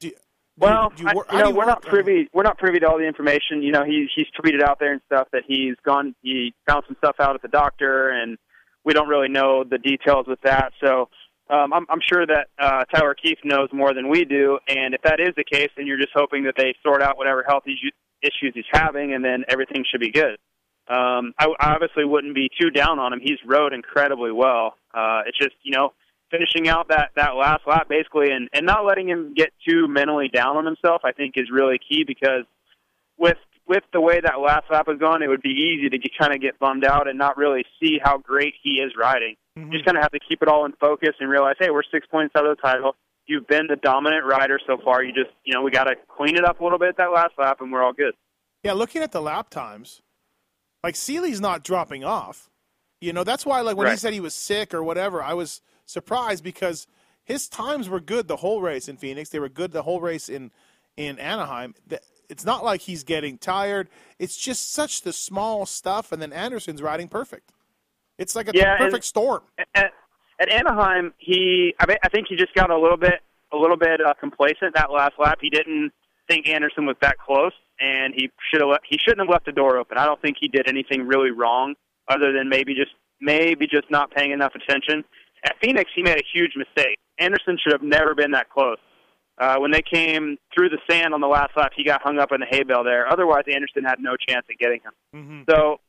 do Well, do you I- you know, do you we're not privy. We're not privy to all the information. You know, he he's tweeted out there and stuff that he's gone. He found some stuff out at the doctor, and we don't really know the details with that. So, um, I'm I'm sure that uh, Tyler Keefe knows more than we do. And if that is the case, then you're just hoping that they sort out whatever health issues he's having, and then everything should be good. Um, I, I obviously wouldn't be too down on him. He's rode incredibly well. Uh, it's just you know finishing out that that last lap basically and and not letting him get too mentally down on himself I think is really key because with with the way that last lap was going it would be easy to get, kind of get bummed out and not really see how great he is riding. You just kind of have to keep it all in focus and realize hey we're 6 points out of the title. You've been the dominant rider so far. You just you know we got to clean it up a little bit that last lap and we're all good. Yeah, looking at the lap times, like Seely's not dropping off. You know, that's why like when he said he was sick or whatever, I was surprised because his times were good the whole race in Phoenix. They were good the whole race in in Anaheim. It's not like he's getting tired. It's just such the small stuff, and then Anderson's riding perfect. It's like a Yeah, and- perfect storm. at, at Anaheim, he I, I think he just got a little bit a little bit uh, complacent that last lap. He didn't think Anderson was that close, and he should have he shouldn't have left the door open. I don't think he did anything really wrong, other than maybe just maybe just not paying enough attention. At Phoenix, he made a huge mistake. Anderson should have never been that close. Uh, when they came through the sand on the last lap, he got hung up in the hay bale there. Otherwise, Anderson had no chance at getting him. Mm-hmm. So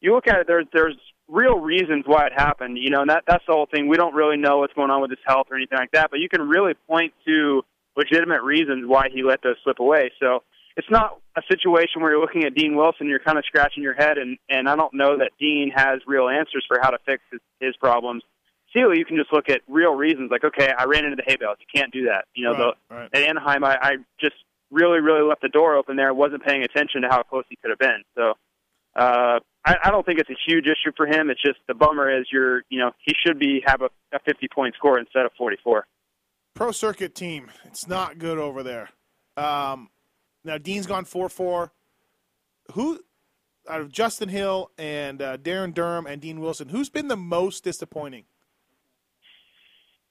you look at it, there's there's real reasons why it happened. You know, and that that's the whole thing. We don't really know what's going on with his health or anything like that, but you can really point to legitimate reasons why he let those slip away. So it's not a situation where you're looking at Dean Wilson, you're kind of scratching your head, and and I don't know that Dean has real answers for how to fix his, his problems. Seely, you can just look at real reasons, like okay, I ran into the hay bales. You can't do that. You know, Right, the, right. at Anaheim, I, I just really, really left the door open there. I wasn't paying attention to how close he could have been. So uh, I, I don't think it's a huge issue for him. It's just the bummer is you're, you know, he should be have a, a 50 point score instead of 44. Pro Circuit team, it's not good over there. Um, now Dean's gone four four. Who out of Justin Hill and uh, Darryn Durham and Dean Wilson, who's been the most disappointing?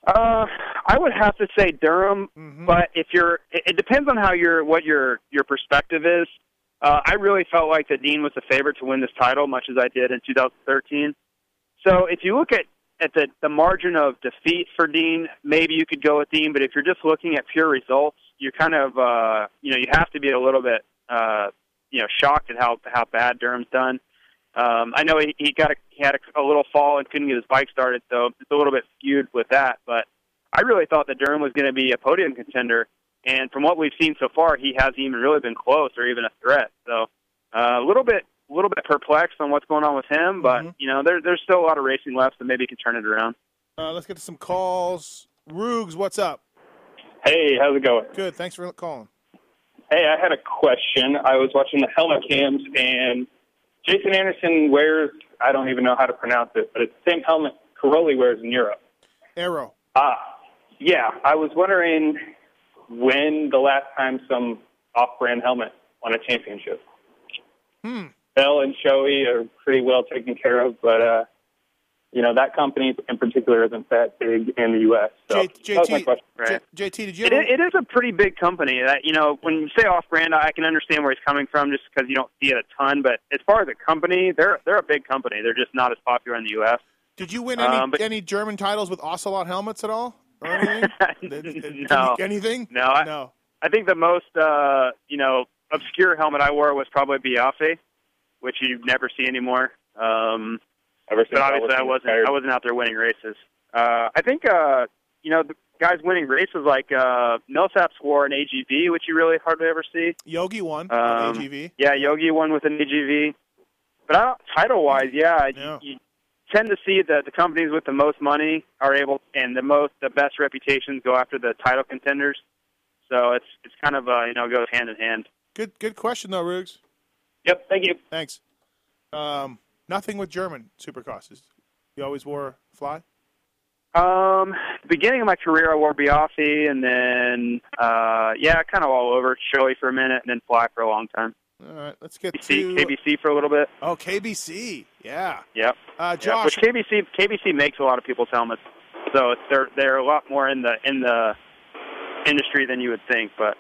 Uh, I would have to say Durham, Mm-hmm. but if you're, it, it depends on how your what your your perspective is. Uh, I really felt like that Dean was the favorite to win this title, much as I did in 2013. So if you look at at the the margin of defeat for Dean, maybe you could go with Dean. But if you're just looking at pure results, you're kind of uh, you know you have to be a little bit uh, you know shocked at how how bad Durham's done. Um, I know he, he got a, he had a, a little fall and couldn't get his bike started, so it's a little bit skewed with that. But I really thought that Durham was going to be a podium contender, and from what we've seen so far, he hasn't even really been close or even a threat. So uh, a little bit a little bit perplexed on what's going on with him, but you know there, there's still a lot of racing left, so maybe he can turn it around. Uh, let's get to some calls. Rugs, what's up? Hey, how's it going? Good. Thanks for calling. Hey, I had a question. I was watching the helmet cams, and Jason Anderson wears, I don't even know how to pronounce it, but it's the same helmet Cairoli wears in Europe. Airoh. Ah, yeah. I was wondering when the last time some off brand helmet won a championship. Hmm. Bell and Shoei are pretty well taken care of, but, uh, you know, that company in particular isn't that big in the U.S. So J- that was my JT, question. Right. J- JT, did you It, ever? it is a pretty big company. That you know, when you say off-brand, I can understand where he's coming from, just because you don't see it a ton. But as far as a company, they're they're a big company. They're just not as popular in the U.S. Did you win any Um, but- any German titles with Ocelot helmets at all? Or anything? No, anything? No, I, No. I think the most uh, you know obscure helmet I wore was probably Biaffe, which you never see anymore. Um, Ever since but obviously, was I wasn't retired. I wasn't out there winning races. Uh, I think uh, you know the guys winning races like uh, Millsaps wore an AGV, which you really hardly ever see. Yogi won Um, AGV. Yeah, Yogi won with an AGV. But I don't, title-wise, yeah, Yeah. You, you tend to see that the companies with the most money are able and the most the best reputations go after the title contenders. So it's it's kind of uh, you know goes hand in hand. Good good question though, Rugs. Yep, thank you. Thanks. Um, nothing with German supercrosses. You always wore fly. Um, the beginning of my career, I wore Biaffi, and then uh, yeah, kind of all over Shoei for a minute, and then Fly for a long time. All right, let's get KBC, to KBC for a little bit. oh KBC. Yeah. Yep. Uh, Yeah, Josh, which KBC KBC makes a lot of people's helmets, so they're they're a lot more in the in the industry than you would think. But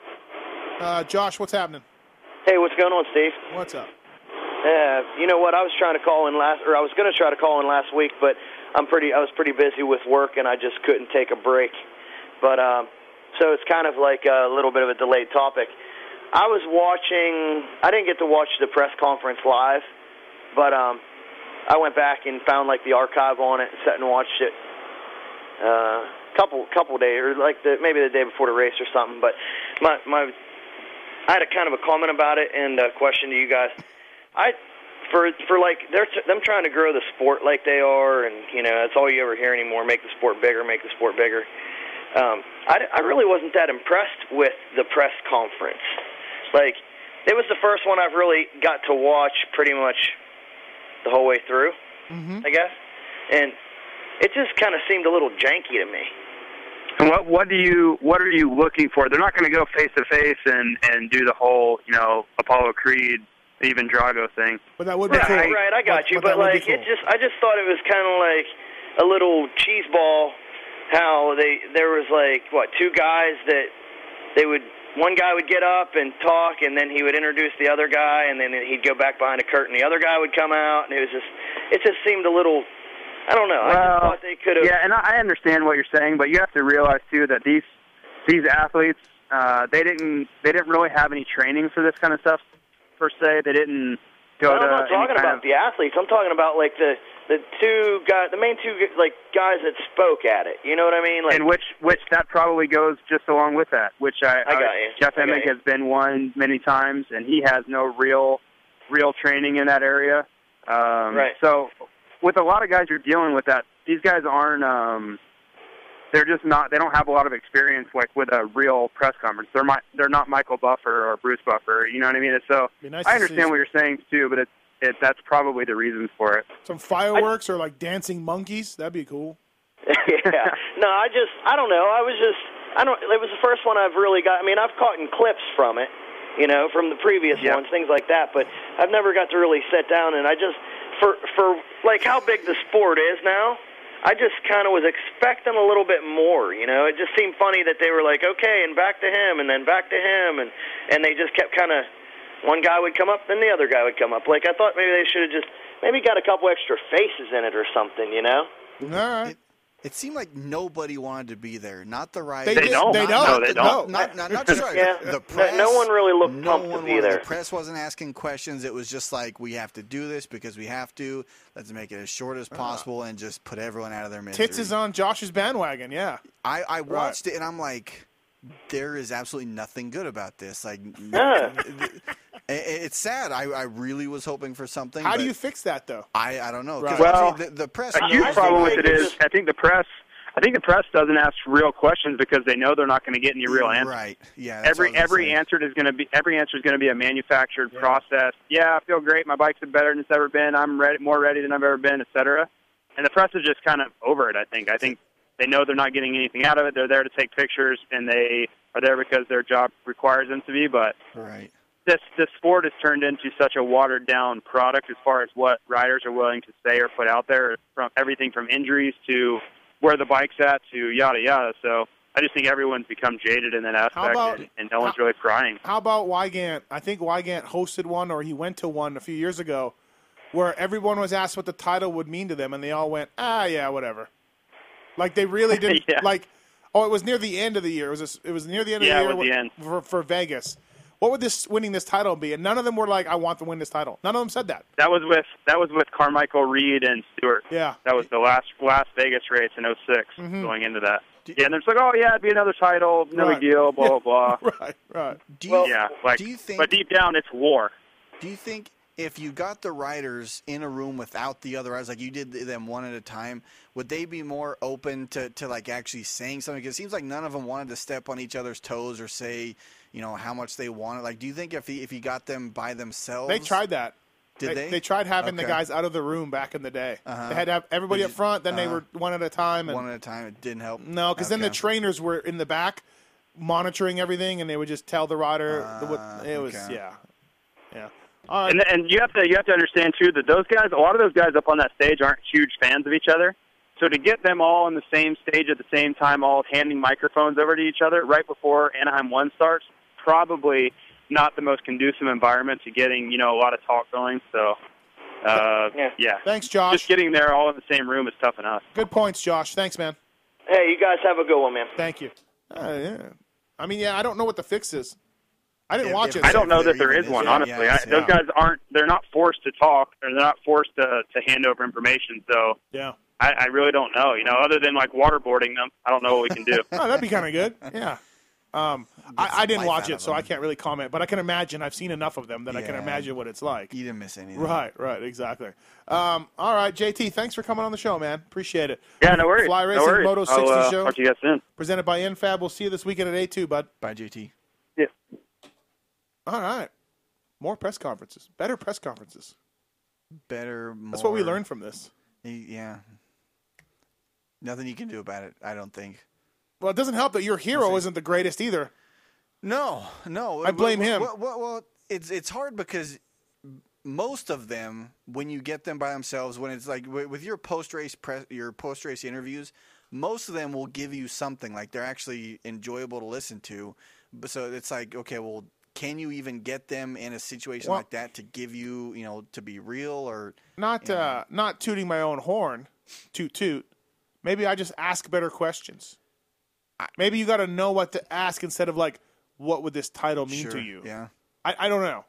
Uh, Josh, what's happening? Hey, what's going on, Steve? What's up? Uh, you know what? I was trying to call in last, or I was going to try to call in last week, but I'm pretty. I was pretty busy with work, and I just couldn't take a break. But um, so it's kind of like a little bit of a delayed topic. I was watching. I didn't get to watch the press conference live, but um, I went back and found like the archive on it, and sat and watched it. Uh, couple couple days, or like the maybe the day before the race or something. But my my, I had a kind of a comment about it and a question to you guys. I for for like they're them trying to grow the sport like they are, and you know that's all you ever hear anymore. Make the sport bigger, make the sport bigger. Um, I, I really wasn't that impressed with the press conference. Like it was the first one I've really got to watch pretty much the whole way through. Mm-hmm. I guess, and it just kind of seemed a little janky to me. And what what do you what are you looking for? They're not going to go face to face and and do the whole you know Apollo Creed even Drago thing. But that would be right, right. I got you, but, like it just, I just thought it was kind of like a little cheese ball. How they there was like what two guys that they would one guy would get up and talk, and then he would introduce the other guy, and then he'd go back behind a curtain. The other guy would come out, and it was just it just seemed a little. I don't know. I just Well, thought they could have. Yeah, and I I understand what you're saying, but you have to realize too that these these athletes uh, they didn't they didn't really have any training for this kind of stuff per se. They didn't go No, to I'm not talking about of, the athletes. I'm talking about like the the two guys, the main two like guys that spoke at it. You know what I mean? Like, and which which that probably goes just along with that. Which I, I got you. Jeff I got Emig has been one many times, and he has no real real training in that area. Um, Right. So with a lot of guys you're dealing with that, these guys aren't. Um, they're just not. They don't have a lot of experience like with a real press conference. They're my, they're not Michael Buffer or Bruce Buffer. You know what I mean? And so nice I understand what you're saying too, but it's it, that's probably the reasons for it. Some fireworks or like dancing monkeys. That'd be cool. yeah. No, I just I don't know. I was just I don't. It was the first one I've really got. I mean, I've caught in clips from it, you know, from the previous Yeah. ones, things like that. But I've never got to really sit down and I just for for like how big the sport is now. I just kind of was expecting a little bit more, you know. It just seemed funny that they were like, okay, and back to him, and then back to him, and and they just kept kind of one guy would come up, then the other guy would come up. Like I thought maybe they should have just maybe got a couple extra faces in it or something, you know. All right. It seemed like nobody wanted to be there. Not the riders. They They don't. Not, They don't. the- They don't. not, not, not just riders. Yeah. The No- press. no one really looked no pumped to one be wanted- there. The press wasn't asking questions. It was just like we have to do this because we have to. Let's make it as short as uh. possible and just put everyone out of their misery. Tits is on Josh's bandwagon. Yeah. I, I watched it and I'm like, there is absolutely nothing good about this. Like, Yeah. It- it's sad. I, I really was hoping for something. How do you fix that though? I, I don't know. 'Cause Well, obviously the, the press. a huge problem with it is I think the press. I think the press doesn't ask real questions because they know they're not going to get any real answers. Right. Yeah. every what I was every gonna answer is going to be every answer is going to be a manufactured process. Yeah, I feel great. My bike's better than it's ever been. I'm ready, more ready than I've ever been, et cetera. And the press is just kind of over it. I think. I think they know they're not getting anything out of it. They're there to take pictures, and they are there because their job requires them to be. But Right. This this sport has turned into such a watered down product as far as what riders are willing to say or put out there, from everything from injuries to where the bike's at to yada yada. So I just think everyone's become jaded in that aspect, about- and, and no one's really crying. How about Weigandt? I think Weigandt hosted one or he went to one a few years ago where everyone was asked what the title would mean to them and they all went, ah, yeah, whatever. Like they really didn't, Yeah. like, oh, it was near the end of the year. It was, a, it was near the end of Yeah, the it year was the end. For, for Vegas. What would this winning this title be? And none of them were like, I want to win this title. None of them said that. That was with that was with Carmichael Reed and Stewart. Yeah. That was the last Las Vegas race in 6 Mhm. going into that. Yeah, and they're just like, oh yeah, it'd be another title, no Right. big deal, blah blah blah. right, right. Do you, yeah, like, do you think? but deep down, it's war. Do you think if you got the riders in a room without the other riders, like you did them one at a time, would they be more open to, to like actually saying something? Because it seems like none of them wanted to step on each other's toes or say, you know, how much they wanted. Like, do you think if he, if you got them by themselves, They tried that. Did they? They tried having the guys out of the room back in the day. Uh-huh. They had to have everybody up front, then they uh-huh. were one at a time. And one at a time? It didn't help. No, because then the trainers were in the back monitoring everything, and they would just tell the rider the, what it was. okay. Yeah, yeah. All right. And and you have to you have to understand too that those guys, a lot of those guys up on that stage aren't huge fans of each other. So to get them all on the same stage at the same time, all handing microphones over to each other right before Anaheim One starts, probably not the most conducive environment to getting you know a lot of talk going. So, uh, yeah. Thanks, Josh. Just getting there all in the same room is tough enough. Good points, Josh. Thanks, man. Hey, you guys have a good one, man. Thank you. Uh, yeah. I mean, yeah, I don't know what the fix is. I didn't watch it. I don't know that there is one, honestly. I, those guys aren't. They're not forced to talk, or they're not forced to to hand over information. So Yeah. I, I really don't know. You know, other than like waterboarding them, I don't know what we can do. oh, that'd be kind of good. Yeah. Um, I, I didn't watch it, so I can't really comment. But I can imagine. I've seen enough of them that I can imagine what it's like. You didn't miss anything. Right, right, exactly. Um, all right, JT, thanks for coming on the show, man. Appreciate it. Yeah, no worries. Fly No Racing worries. Moto I'll, 60 uh, show. talk to you guys soon. Presented by NFAB. We'll see you this weekend at A2, bud. Bye, JT. Yeah. All right. More press conferences. Better press conferences. Better. More, That's what we learned from this. Yeah. Nothing you can do about it. I don't think. Well, it doesn't help that your hero isn't the greatest either. No, no. I blame Well, him. Well, well, well, it's it's hard because most of them, when you get them by themselves, when it's like with your post race press, your post race interviews, most of them will give you something like they're actually enjoyable to listen to. But so it's like, okay, well, can you even get them in a situation Well- like that to give you, you know, to be real or Not uh, not tooting my own horn, toot toot. Maybe I just ask better questions. Maybe you got to know what to ask instead of like, what would this title mean Sure, to you? yeah. I, I don't know.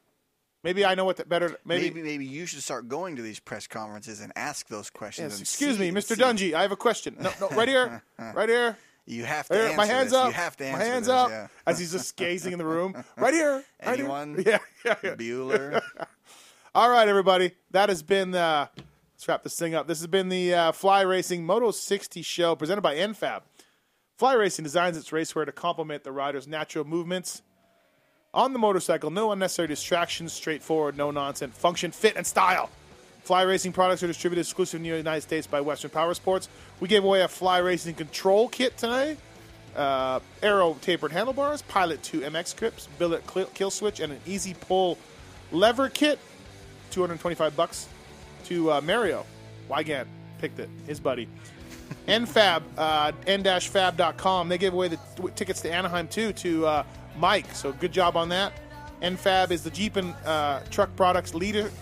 Maybe I know what the better. Maybe, maybe maybe you should start going to these press conferences and ask those questions. Yes, excuse see- me, Mr. Dungey. I have a question. No, no, right here, right here. You have to Right here. my hands this. up. You have to my hands this, up. yeah. As he's just gazing in the room. Right here. Right here. Anyone? Yeah, yeah, yeah. Bueller. All right, everybody. That has been. Uh, let's wrap this thing up. This has been the uh, Fly Racing Moto 60 show presented by NFAB. Fly Racing designs its racewear to complement the rider's natural movements on the motorcycle. No unnecessary distractions, straightforward, no nonsense, function, fit, and style. Fly Racing products are distributed exclusively in the United States by Western Power Sports. We gave away a Fly Racing control kit tonight. Uh, Aero tapered handlebars, Pilot 2 MX grips, billet kill switch, and an easy pull lever kit. 225 bucks to uh, Mario. Weigandt picked it, his buddy. NFAB, uh, n-fab.com. They gave away the t- tickets to Anaheim too to uh, Mike. So good job on that. NFAB is the Jeep and uh, truck products leader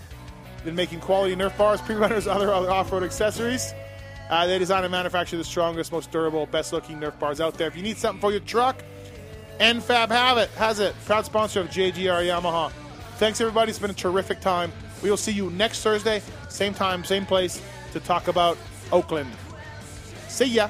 in making quality Nerf bars, pre-runners, other, other off-road accessories. Uh, they design and manufacture the strongest, most durable, best-looking Nerf bars out there. If you need something for your truck, NFAB have it, has it. Proud sponsor of JGR Yamaha. Thanks, everybody. It's been a terrific time. We will see you next Thursday, same time, same place, to talk about Oakland. See ya.